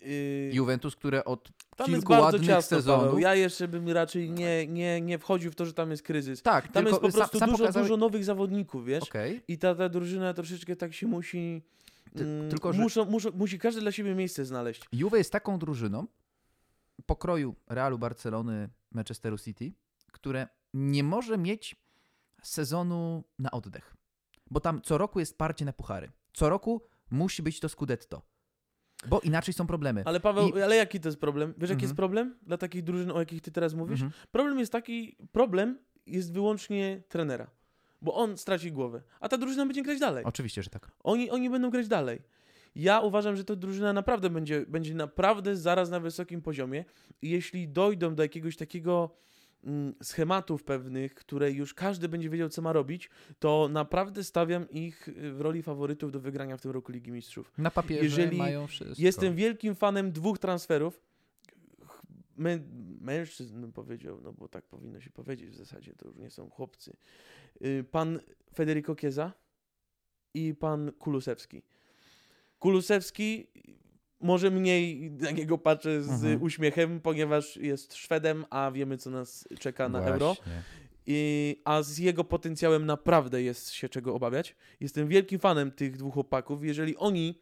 Yy, Juventus, które od tam kilku ładnych ciasno, sezonów. Paweł. Ja jeszcze bym raczej nie, nie, nie wchodził w to, że tam jest kryzys. Tak, Tam jest po sam- prostu sam dużo, pokazałeś- dużo nowych zawodników, wiesz? Okej. I ta, ta drużyna troszeczkę tak się musi... Ty- mm, tylko, że- muszą, muszą, musi każdy dla siebie miejsce znaleźć. Juve jest taką drużyną pokroju Realu, Barcelony, Manchesteru City, które nie może mieć sezonu na oddech. Bo tam co roku jest parcie na puchary. Co roku musi być to Scudetto. Bo inaczej są problemy. Ale Paweł, I- ale jaki to jest problem? Wiesz, jaki Mhm. jest problem dla takich drużyn, o jakich ty teraz mówisz? Mhm. Problem jest taki, problem jest wyłącznie trenera. Bo on straci głowę, a ta drużyna będzie grać dalej. Oczywiście, że tak. Oni, oni będą grać dalej. Ja uważam, że ta drużyna naprawdę będzie, będzie naprawdę zaraz na wysokim poziomie. I jeśli dojdą do jakiegoś takiego mm, schematów pewnych, które już każdy będzie wiedział, co ma robić, to naprawdę stawiam ich y, w roli faworytów do wygrania w tym roku Ligi Mistrzów. Na papierze Jeżeli mają wszystko. Jestem wielkim fanem dwóch transferów. Mę, mężczyzn powiedział, no bo tak powinno się powiedzieć w zasadzie, to już nie są chłopcy. Y, Pan Federico Chiesa i pan Kulusewski. Kulusewski może mniej na niego patrzę z Mhm. uśmiechem, ponieważ jest Szwedem, a wiemy co nas czeka na Euro. Właśnie. I, a z jego potencjałem naprawdę jest się czego obawiać. Jestem wielkim fanem tych dwóch chłopaków. Jeżeli oni,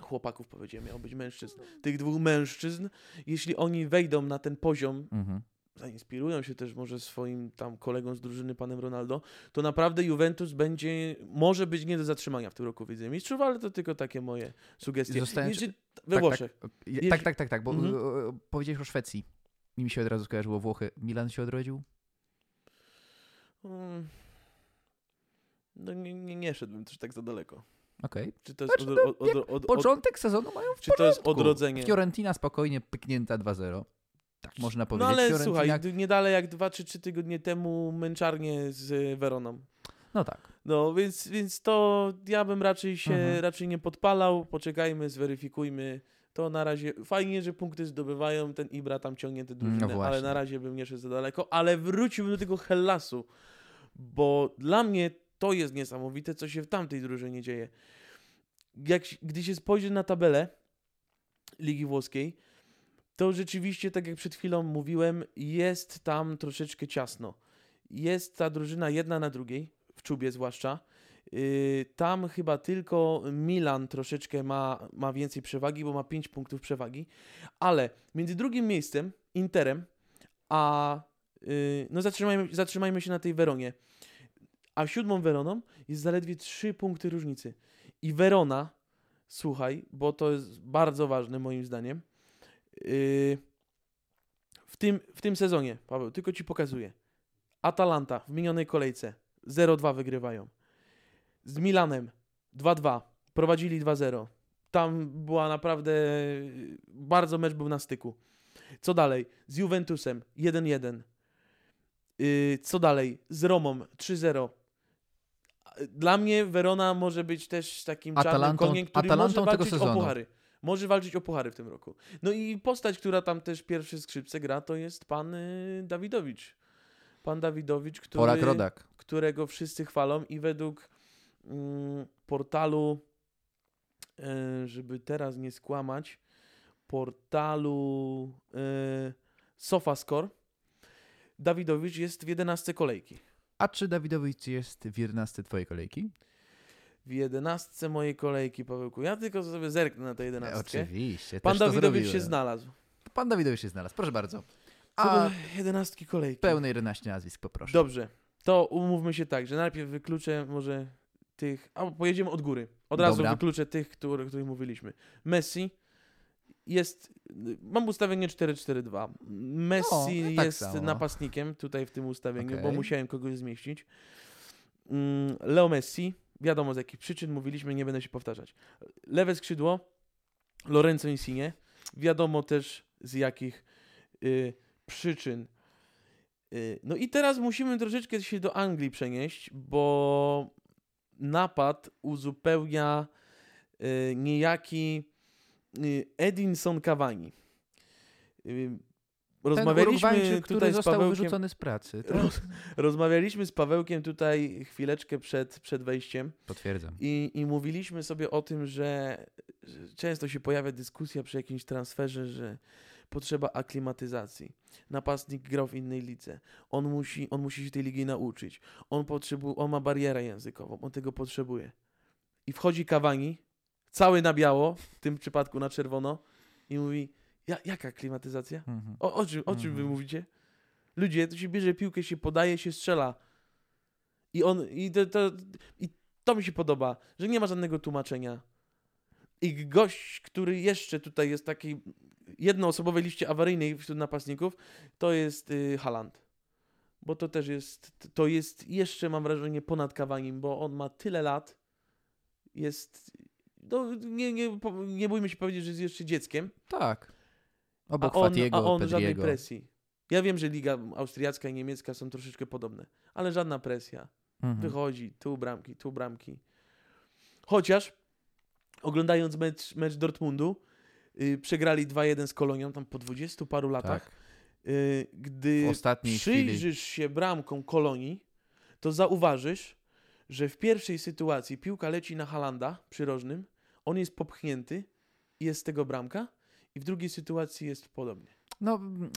chłopaków powiedziałem, miało być mężczyzn, tych dwóch mężczyzn, jeśli oni wejdą na ten poziom, Mhm. zainspirują się też może swoim tam kolegą z drużyny, panem Ronaldo, to naprawdę Juventus będzie, może być nie do zatrzymania w tym roku widzę mistrzów, ale to tylko takie moje sugestie. Zostanie- Jeśli- we tak, Włoszech. Tak, Jeśli- tak, tak, tak, tak, bo Mhm. powiedziałeś o Szwecji. I mi się od razu skojarzyło Włochy. Milan się odrodził? Mm. No nie, nie, nie szedłbym też tak za daleko. Okej. Czy to jest Znaczy, od, no, od, od, od, Początek sezonu mają w czy to jest porządku. odrodzenie? Fiorentina spokojnie pyknięta 2-0. Tak można powiedzieć. No ale Fiorentina... słuchaj, nie dalej jak dwa czy trzy tygodnie temu męczarnie z y, Weroną. No tak. No więc, więc to ja bym raczej się Mhm. raczej nie podpalał. Poczekajmy, zweryfikujmy. To na razie fajnie, że punkty zdobywają. Ten Ibra tam ciągnie te drużyny, ale No właśnie. na razie bym nie szedł za daleko. Ale wróciłbym do tego Hellasu, bo dla mnie to jest niesamowite, co się w tamtej drużynie dzieje. Jak, gdy się spojrzy na tabelę Ligi Włoskiej, to rzeczywiście, tak jak przed chwilą mówiłem, jest tam troszeczkę ciasno. Jest ta drużyna jedna na drugiej, w czubie zwłaszcza. Yy, tam chyba tylko Milan troszeczkę ma, ma więcej przewagi, bo ma 5 punktów przewagi, ale między drugim miejscem, Interem, a yy, no zatrzymajmy, zatrzymajmy się na tej Weronie, a siódmą Weroną jest zaledwie 3 punkty różnicy. I Verona, słuchaj, bo to jest bardzo ważne moim zdaniem, yy, w, tym, w tym sezonie, Paweł, tylko ci pokazuję. Atalanta w minionej kolejce 0-2 wygrywają. Z Milanem 2-2. Prowadzili 2-0. Tam była naprawdę. Bardzo mecz był na styku. Co dalej? Z Juventusem 1-1. Yy, co dalej? Z Romą 3-0. Dla mnie Verona może być też takim czarnym koniem, który Atalantą może walczyć o puchary. Może walczyć o puchary w tym roku. No i postać, która tam też pierwsze skrzypce gra, to jest pan y, Dawidowicz. Pan Dawidowicz, który którego wszyscy chwalą i według mm, portalu, e, żeby teraz nie skłamać, portalu e, SofaScore, Dawidowicz jest w 11 kolejki. A czy Dawidowicz jest w 11 twojej kolejki? W 11 mojej kolejki, Pawełku. Ja tylko sobie zerknę na tę 11. E, Oczywiście. Pan Dawidowicz się znalazł. Pan Dawidowicz się znalazł. Proszę bardzo. A 11 kolejki. pełne 11 nazwisk poproszę. Dobrze. To umówmy się tak, że najpierw wykluczę może tych. A pojedziemy od góry. Od razu Dobra. wykluczę tych, który, o których mówiliśmy. Messi jest. Mam ustawienie 4-4-2. Messi No, ja tak jest samo. napastnikiem tutaj w tym ustawieniu, bo Okej. musiałem kogoś zmieścić. Mm, Leo Messi, wiadomo z jakich przyczyn mówiliśmy, nie będę się powtarzać. Lewe skrzydło, Lorenzo Insigne, wiadomo też z jakich y, przyczyn. Y, no i teraz musimy troszeczkę się do Anglii przenieść, bo napad uzupełnia y, niejaki Edinson Cavani. Y, Rozmawialiśmy tutaj z został Pawełkiem, wyrzucony z pracy. Tak? roz, rozmawialiśmy z Pawełkiem tutaj chwileczkę przed, przed wejściem Potwierdzam. i, i mówiliśmy sobie o tym, że, że często się pojawia dyskusja przy jakimś transferze, że potrzeba aklimatyzacji. Napastnik grał w innej lidze. On musi, on musi się tej ligi nauczyć. On, potrzebu, on ma barierę językową. On tego potrzebuje. I wchodzi Kawani, cały na biało, w tym przypadku na czerwono i mówi, ja, jaka klimatyzacja? Mhm. O, o, czym, o czym wy Mhm. mówicie? Ludzie, tu się bierze piłkę, się podaje, się strzela. I on, i to, to, i to mi się podoba, że nie ma żadnego tłumaczenia. I gość, który jeszcze tutaj jest takiej jednoosobowej liście awaryjnej wśród napastników, to jest y, Haaland. Bo to też jest, to jest jeszcze, mam wrażenie, ponad Kawanim, bo on ma tyle lat, jest, no, nie, nie, nie bójmy się powiedzieć, że jest jeszcze dzieckiem, Tak. a Obok on, Fatiego, a on żadnej presji. Ja wiem, że liga austriacka i niemiecka są troszeczkę podobne, ale żadna presja. Mhm. Wychodzi, tu bramki, tu bramki. Chociaż oglądając mecz, mecz Dortmundu, yy, przegrali 2-1 z Kolonią tam po 20 paru latach. Tak. Yy, gdy ostatniej chwili. przyjrzysz się bramkom Kolonii, to zauważysz, że w pierwszej sytuacji piłka leci na Halanda przy rożnym, on jest popchnięty i jest z tego bramka, i w drugiej sytuacji jest podobnie. No, mm,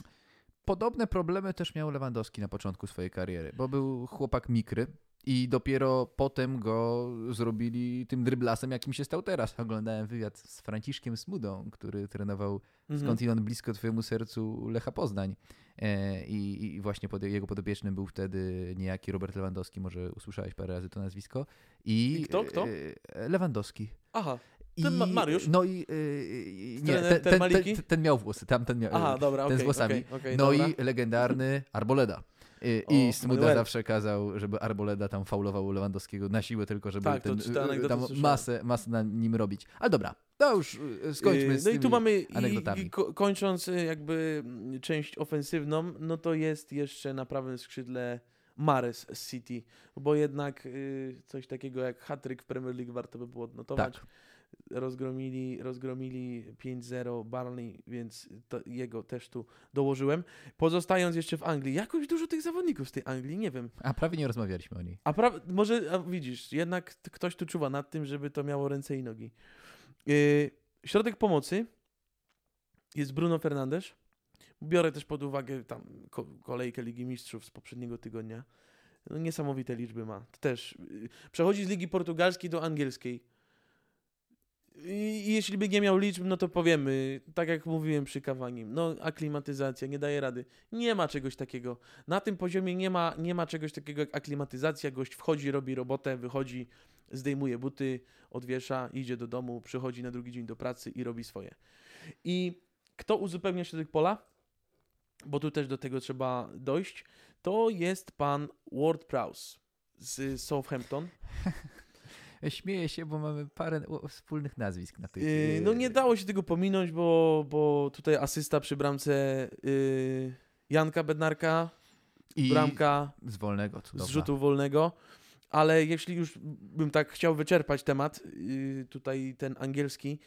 podobne problemy też miał Lewandowski na początku swojej kariery, bo był chłopak mikry i dopiero potem go zrobili tym dryblasem, jakim się stał teraz. Oglądałem wywiad z Franciszkiem Smudą, który trenował Mhm. skądinąd blisko twojemu sercu Lecha Poznań. E, I, I właśnie pod, jego podopiecznym był wtedy niejaki Robert Lewandowski, może usłyszałeś parę razy to nazwisko. I, I kto, kto? e, Lewandowski. Aha, Ten Ma- Mariusz? No i... e, nie, ten, ten ten, ten, ten miał włosy, tamten miał... aha, dobra, ten okej, z włosami. okej, okej, no dobra. i legendarny Arboleda. I, O, i Smuda Manuel. zawsze kazał, żeby Arboleda tam faulował Lewandowskiego na siłę, tylko żeby Tak, ten, tam masę, masę na nim robić. Ale dobra, to już y, skończmy Yy, z No i tu mamy, i, anegdotami. i ko- kończąc y, jakby mm, część ofensywną, no to jest jeszcze na prawym skrzydle Mares z City, bo jednak y, coś takiego jak hat-trick w Premier League warto by było odnotować. Tak. Rozgromili, rozgromili 5-0 Barney, więc jego też tu dołożyłem. Pozostając jeszcze w Anglii, jakoś dużo tych zawodników z tej Anglii, nie wiem. A prawie nie rozmawialiśmy o niej. A pra- może, a widzisz, jednak ktoś tu czuwa nad tym, żeby to miało ręce i nogi. Yy, środek pomocy jest Bruno Fernandes. Biorę też pod uwagę tam ko- kolejkę Ligi Mistrzów z poprzedniego tygodnia. No, niesamowite liczby ma. To też yy, przechodzi z Ligi Portugalskiej do angielskiej. I jeśli by nie miał liczb, no to powiemy, tak jak mówiłem przy Kawanim, no aklimatyzacja, nie daje rady. Nie ma czegoś takiego. Na tym poziomie nie ma, nie ma czegoś takiego jak aklimatyzacja. Gość wchodzi, robi robotę, wychodzi, zdejmuje buty, odwiesza, idzie do domu, przychodzi na drugi dzień do pracy i robi swoje. I kto uzupełnia środek pola? Bo tu też do tego trzeba dojść. To jest pan Ward Prowse z Southampton. Śmieję się, bo mamy parę wspólnych nazwisk na tych. Yy, no nie dało się tego pominąć, bo, bo tutaj asysta przy bramce yy, Janka Bednarka, I bramka z wolnego, z rzutu wolnego. Ale jeśli już bym tak chciał wyczerpać temat, yy, tutaj ten angielski,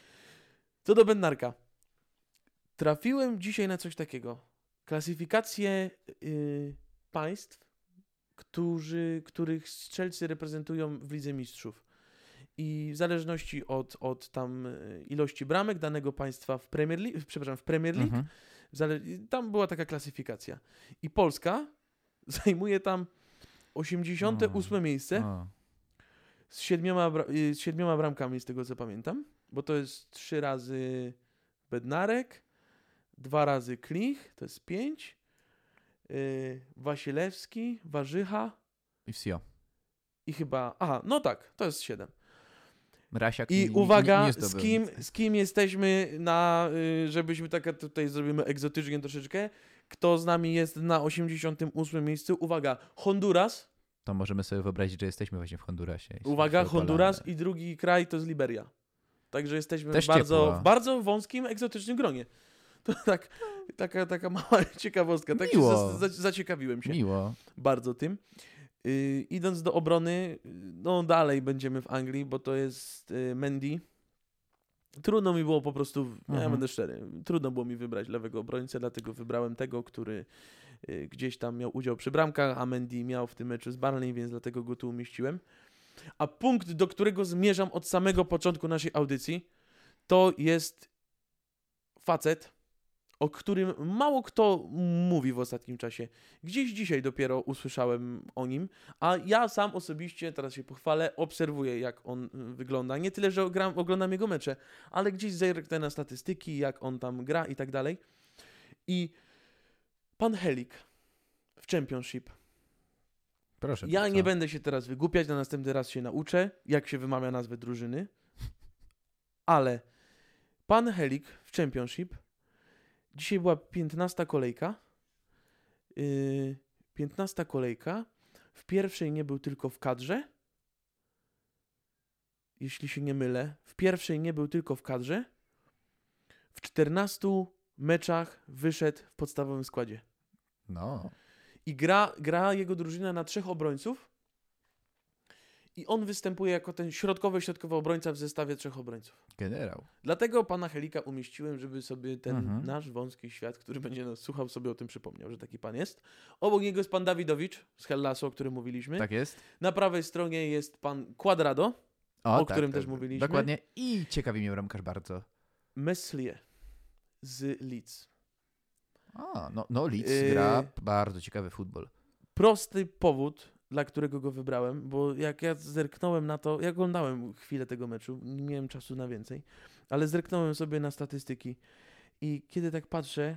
to do Bednarka. Trafiłem dzisiaj na coś takiego. Klasyfikację yy, państw, którzy, których strzelcy reprezentują w Lidze Mistrzów. I w zależności od, od tam y, ilości bramek danego państwa w Premier League, przepraszam, w Premier League, Mhm. Zale- tam była taka klasyfikacja. I Polska zajmuje tam 88 miejsce O. z siedmioma, bra- y, z siedmioma bramkami, z tego co pamiętam. Bo to jest trzy razy Bednarek, dwa razy Klich, to jest pięć. Yy, Wasilewski, Warzycha I wsio. i chyba. Aha, no tak, to jest siedem. Rasiak I nie- uwaga, nie, nie z, kim, z kim jesteśmy na, y, żebyśmy tak tutaj zrobimy egzotycznie troszeczkę. Kto z nami jest na 88 miejscu? Uwaga, Honduras. To możemy sobie wyobrazić, że jesteśmy właśnie w Hondurasie. Uwaga. Honduras i drugi kraj to jest Liberia. Także jesteśmy Też w bardzo, w bardzo wąskim, egzotycznym gronie. To tak, taka, taka mała ciekawostka. Tak Miło. za, za, zaciekawiłem się Miło. bardzo tym. Yy, idąc do obrony, yy, no dalej będziemy w Anglii, bo to jest yy, Mendy, Trudno mi było po prostu, ja Mhm. będę szczery, trudno było mi wybrać lewego obrońcę, dlatego wybrałem tego, który y, gdzieś tam miał udział przy bramkach, a Mendy miał w tym meczu z Barney, więc dlatego go tu umieściłem. A punkt, do którego zmierzam od samego początku naszej audycji, to jest facet, o którym mało kto mówi w ostatnim czasie. Gdzieś dzisiaj dopiero usłyszałem o nim, a ja sam osobiście, teraz się pochwalę, obserwuję jak on y, wygląda. Nie tyle, że gram, oglądam jego mecze, ale gdzieś zerknę na statystyki, jak on tam gra i tak dalej. I pan Helik w Championship. Proszę. Ja nie będę się teraz wygłupiać, na następny raz się nauczę, jak się wymawia nazwę drużyny. Ale pan Helik w Championship. Dzisiaj była 15 kolejka. Yy, 15 kolejka. W pierwszej nie był tylko w kadrze. Jeśli się nie mylę. W pierwszej nie był tylko w kadrze. W 14 meczach wyszedł w podstawowym składzie. No. I gra, gra jego drużyna na trzech obrońców. I on występuje jako ten środkowy, środkowy obrońca w zestawie trzech obrońców. Generał. Dlatego pana Helika umieściłem, żeby sobie ten Mhm. nasz wąski świat, który będzie nas słuchał, sobie o tym przypomniał, że taki pan jest. Obok niego jest pan Dawidowicz z Hellasu, o którym mówiliśmy. Tak jest. Na prawej stronie jest pan Quadrado, O którym też mówiliśmy. Dokładnie. I ciekawi mnie bramkarz bardzo. Meslier z Leeds. A, no, no Leeds Yy. gra bardzo ciekawy futbol. prosty powód, dla którego go wybrałem, bo jak ja zerknąłem na to, ja oglądałem chwilę tego meczu, nie miałem czasu na więcej, ale zerknąłem sobie na statystyki i kiedy tak patrzę,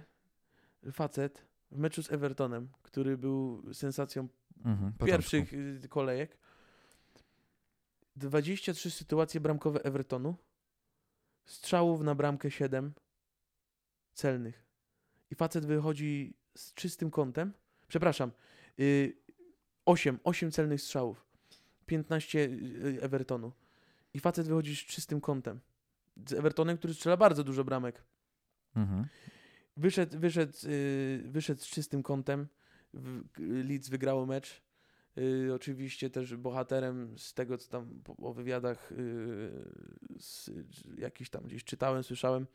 facet w meczu z Evertonem, który był sensacją Mhm, pierwszych y, kolejek, 23 sytuacje bramkowe Evertonu, strzałów na bramkę 7 celnych. I facet wychodzi z czystym kątem. Przepraszam, y, 8, 8 celnych strzałów, 15 y, Evertonu. I facet wychodzi z czystym kątem. Z Evertonem, który strzela bardzo dużo bramek. Mhm. Wyszedł, wyszedł, yy, wyszedł z czystym kątem. Leeds wygrało mecz. Yy, oczywiście też bohaterem z tego, co tam po, o wywiadach yy, z, jakiś tam gdzieś czytałem, słyszałem,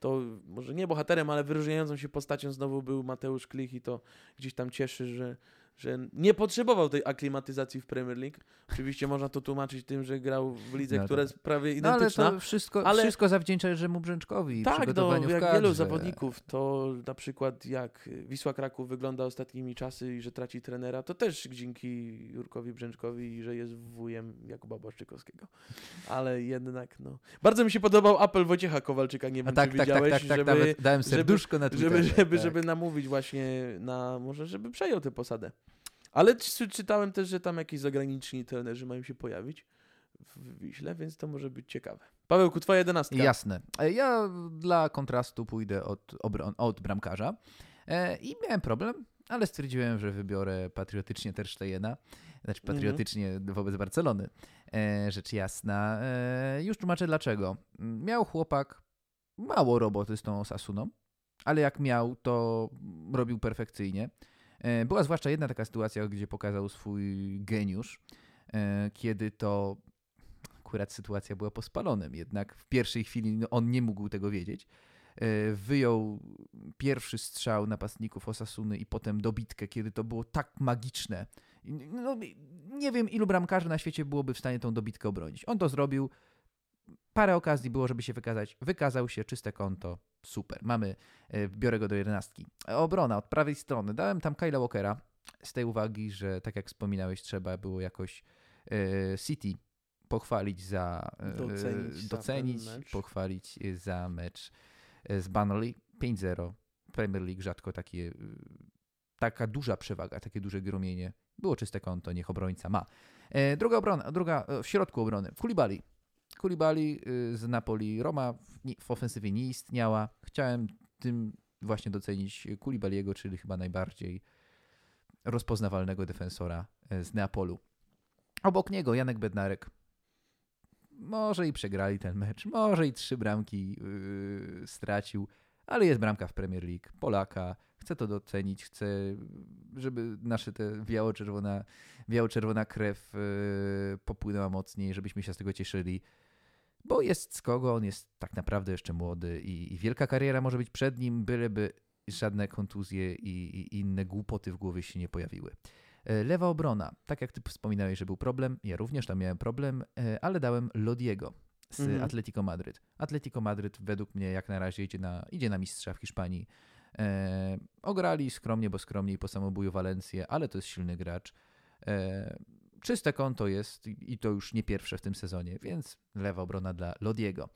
to może nie bohaterem, ale wyróżniającą się postacią znowu był Mateusz Klich i to gdzieś tam cieszy, że, że nie potrzebował tej aklimatyzacji w Premier League. Oczywiście można to tłumaczyć tym, że grał w lidze, No która tak. jest prawie No ale identyczna. to wszystko, ale- wszystko zawdzięcza Jerzemu Brzęczkowi Tak, no, jak kadrze. wielu zawodników, to na przykład jak Wisła Kraków wygląda ostatnimi czasy i że traci trenera, to też dzięki Jurkowi Brzęczkowi i że jest wujem Jakuba Błaszczykowskiego. Ale jednak, no. Bardzo mi się podobał apel Wojciecha Kowalczyka, nie A wiem, tak, czy tak, tak, widziałeś, tak, tak, żeby, dałem żeby- serduszko na Twitterze. żeby, żeby, tak. żeby namówić właśnie na, może żeby przejął tę posadę. Ale czy, czytałem też, że tam jakieś zagraniczni trenerzy mają się pojawić w Wiśle, więc to może być ciekawe. Pawełku, twoja jedenastka. Jasne. E, Ja dla kontrastu pójdę od, od bramkarza e, i miałem problem, ale stwierdziłem, że wybiorę patriotycznie Ter Stegena, znaczy Mhm. patriotycznie wobec Barcelony. E, rzecz jasna. Już tłumaczę dlaczego. Miał chłopak mało roboty z tą Osasuną, ale jak miał, to robił perfekcyjnie. E, Była zwłaszcza jedna taka sytuacja, gdzie pokazał swój geniusz, e, kiedy to akurat sytuacja była po spalonym, jednak w pierwszej chwili no, on nie mógł tego wiedzieć. E, Wyjął pierwszy strzał napastników Osasuny i potem dobitkę, kiedy to było tak magiczne. I, No, nie wiem, ilu bramkarzy na świecie byłoby w stanie tą dobitkę obronić. On to zrobił. Parę okazji było, żeby się wykazać. Wykazał się, czyste konto. Super. Mamy, e, biorę go do jedenastki. Obrona od prawej strony. Dałem tam Kyla Walkera z tej uwagi, że tak jak wspominałeś, trzeba było jakoś e, City pochwalić za Docenić za docenić mecz. pochwalić e, za mecz z Burnley 5-0. Premier League rzadko takie, taka duża przewaga, takie duże gromienie. Było czyste konto, niech obrońca ma. Druga obrona, druga w środku obrony. Kulibali. Kulibali y, z Napoli. Roma w, ofensywie nie istniała. Chciałem tym właśnie docenić Kulibaliego, czyli chyba najbardziej rozpoznawalnego defensora e, z Neapolu. Obok niego Janek Bednarek. Może i przegrali ten mecz, może i trzy bramki yy, stracił, ale jest bramka w Premier League. Polaka, chcę to docenić, chcę, żeby nasze te biało-czerwona, biało-czerwona krew yy, popłynęła mocniej, żebyśmy się z tego cieszyli. bo jest z kogo, on jest tak naprawdę jeszcze młody i, i wielka kariera może być przed nim, byleby żadne kontuzje i, i inne głupoty w głowie się nie pojawiły. E, Lewa obrona, tak jak ty wspominałeś, że był problem, ja również tam miałem problem, e, ale dałem Lodiego z Mhm. Atletico Madryt. Atletico Madryt według mnie jak na razie idzie na, idzie na mistrza w Hiszpanii. E, ograli skromnie, bo skromniej po samobuju Walencję, ale to jest silny gracz. E, czyste konto jest i to już nie pierwsze w tym sezonie, więc lewa obrona dla Lodiego.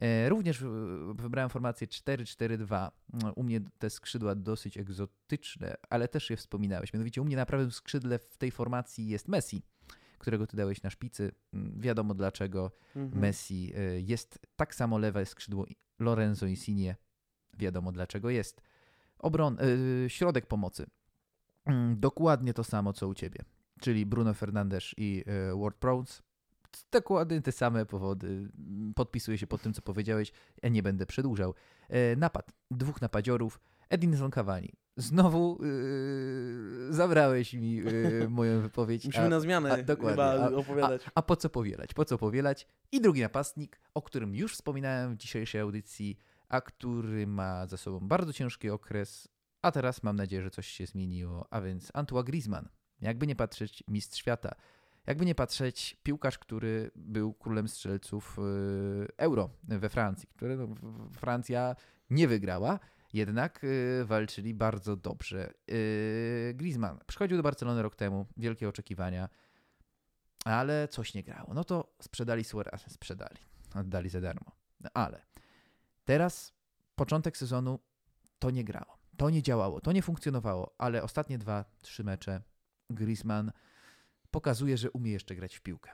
E, również wybrałem formację 4-4-2. No, U mnie te skrzydła dosyć egzotyczne, ale też je wspominałeś. Mianowicie u mnie na prawym skrzydle w tej formacji jest Messi, którego ty dałeś na szpicy. Mm, Wiadomo dlaczego. Mhm. Messi y, jest tak samo lewe skrzydło Lorenzo Insigne. Wiadomo dlaczego jest. Obron, y, środek pomocy. Mm, Dokładnie to samo co u ciebie. Czyli Bruno Fernandes i y, Ward Prowse. Dokładnie te same powody. Mm, Podpisuję się pod tym, co powiedziałeś. Ja nie będę przedłużał. E, Napad. Dwóch napadziorów. Edinson Cavani. Znowu y, zabrałeś mi y, moją wypowiedź. Musimy a- na zmianę a, dokładnie. A- opowiadać. a po co powielać? Po co powielać? I drugi napastnik, o którym już wspominałem w dzisiejszej audycji, a który ma za sobą bardzo ciężki okres, a teraz mam nadzieję, że coś się zmieniło, a więc Antoine Griezmann. Jakby nie patrzeć, mistrz świata. Jakby nie patrzeć, piłkarz, który był królem strzelców yy, euro we Francji, które no, Francja nie wygrała, jednak yy, walczyli bardzo dobrze. Yy, Griezmann przychodził do Barcelony rok temu, wielkie oczekiwania, ale coś nie grało. No to sprzedali Suarez, sprzedali, oddali za darmo. No ale teraz początek sezonu to nie grało, to nie działało, to nie funkcjonowało, ale ostatnie dwa, trzy mecze Griezmann pokazuje, że umie jeszcze grać w piłkę,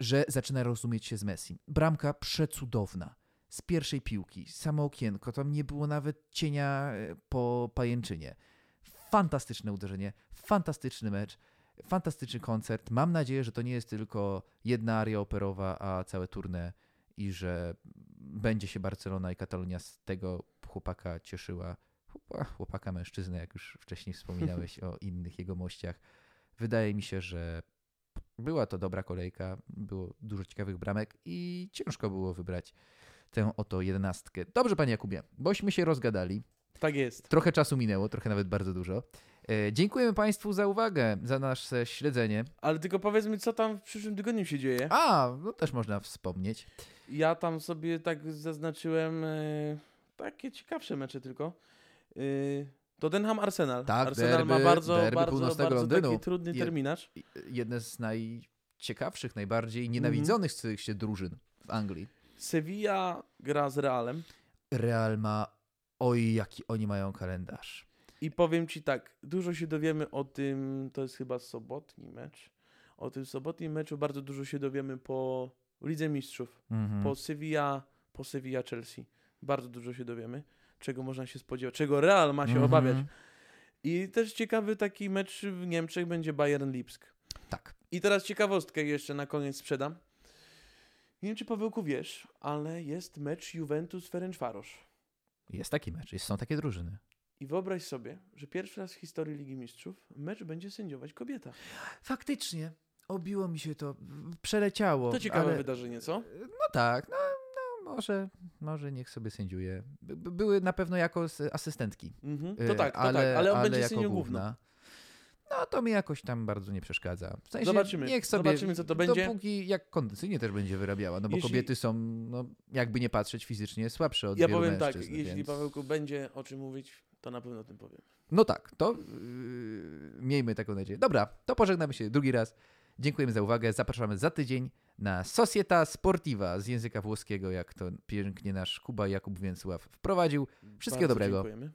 że zaczyna rozumieć się z Messi. Bramka przecudowna. Z pierwszej piłki, samo okienko, tam nie było nawet cienia e, po pajęczynie. Fantastyczne uderzenie, fantastyczny mecz, fantastyczny koncert. Mam nadzieję, że to nie jest tylko jedna aria operowa, a całe tournée i że będzie się Barcelona i Katalonia z tego chłopaka cieszyła. Chłopa- Chłopaka mężczyznę, jak już wcześniej wspominałeś o innych jego mościach. Wydaje mi się, że była to dobra kolejka, było dużo ciekawych bramek i ciężko było wybrać tę oto jedenastkę. Dobrze, panie Jakubie, bośmy się rozgadali. Tak jest. Trochę czasu minęło, trochę nawet bardzo dużo. E, Dziękujemy Państwu za uwagę, za nasze śledzenie. Ale tylko powiedzmy, co tam w przyszłym tygodniu się dzieje. A, no też można wspomnieć. Ja tam sobie tak zaznaczyłem e, takie ciekawsze mecze tylko. E, Tottenham Arsenal. Tak, Arsenal ma derby- bardzo, derby bardzo, północnego bardzo taki Londynu. trudny Je- terminarz. Jedne z najciekawszych, najbardziej nienawidzonych Mhm. z się drużyn w Anglii. Sevilla gra z Realem. Real ma, oj, jaki oni mają kalendarz. I powiem ci tak, dużo się dowiemy o tym, to jest chyba sobotni mecz. O tym sobotnim meczu bardzo dużo się dowiemy po Lidze Mistrzów. Mhm. Po Sevilla, po Sevilla Chelsea. Bardzo dużo się dowiemy, czego można się spodziewać, czego Real ma się Mhm. obawiać. I też ciekawy taki mecz w Niemczech będzie Bayern Lipsk. Tak. I teraz ciekawostkę jeszcze na koniec sprzedam. Nie wiem, czy Pawełku wiesz, ale jest mecz Juventus-Ferencvaros. Jest taki mecz, jest, są takie drużyny. I wyobraź sobie, że pierwszy raz w historii Ligi Mistrzów mecz będzie sędziować kobieta. Faktycznie, obiło mi się to, przeleciało. To ciekawe ale, wydarzenie, co? No tak, no, no może, może niech sobie sędziuje. By- by- Były na pewno jako asystentki. Mhm. y, To tak, to tak, ale on będzie jako sędzią główną. No to mi jakoś tam bardzo nie przeszkadza. W sensie, Zobaczymy, Niech sobie, zobaczymy, co to będzie. Dopóki jak kondycyjnie też będzie wyrabiała, no bo Jeśli- kobiety są, no, jakby nie patrzeć, fizycznie słabsze od Ja powiem tak, mężczyzn. jeśli więc... Pawełku będzie o czym mówić, to na pewno o tym powiem. No tak, to yy, miejmy taką nadzieję. Dobra, to pożegnamy się drugi raz. Dziękujemy za uwagę. Zapraszamy za tydzień na Societa Sportiva z języka włoskiego, jak to pięknie nasz Kuba Jakub Więcław wprowadził. Wszystkiego Bardzo dobrego. Dziękujemy.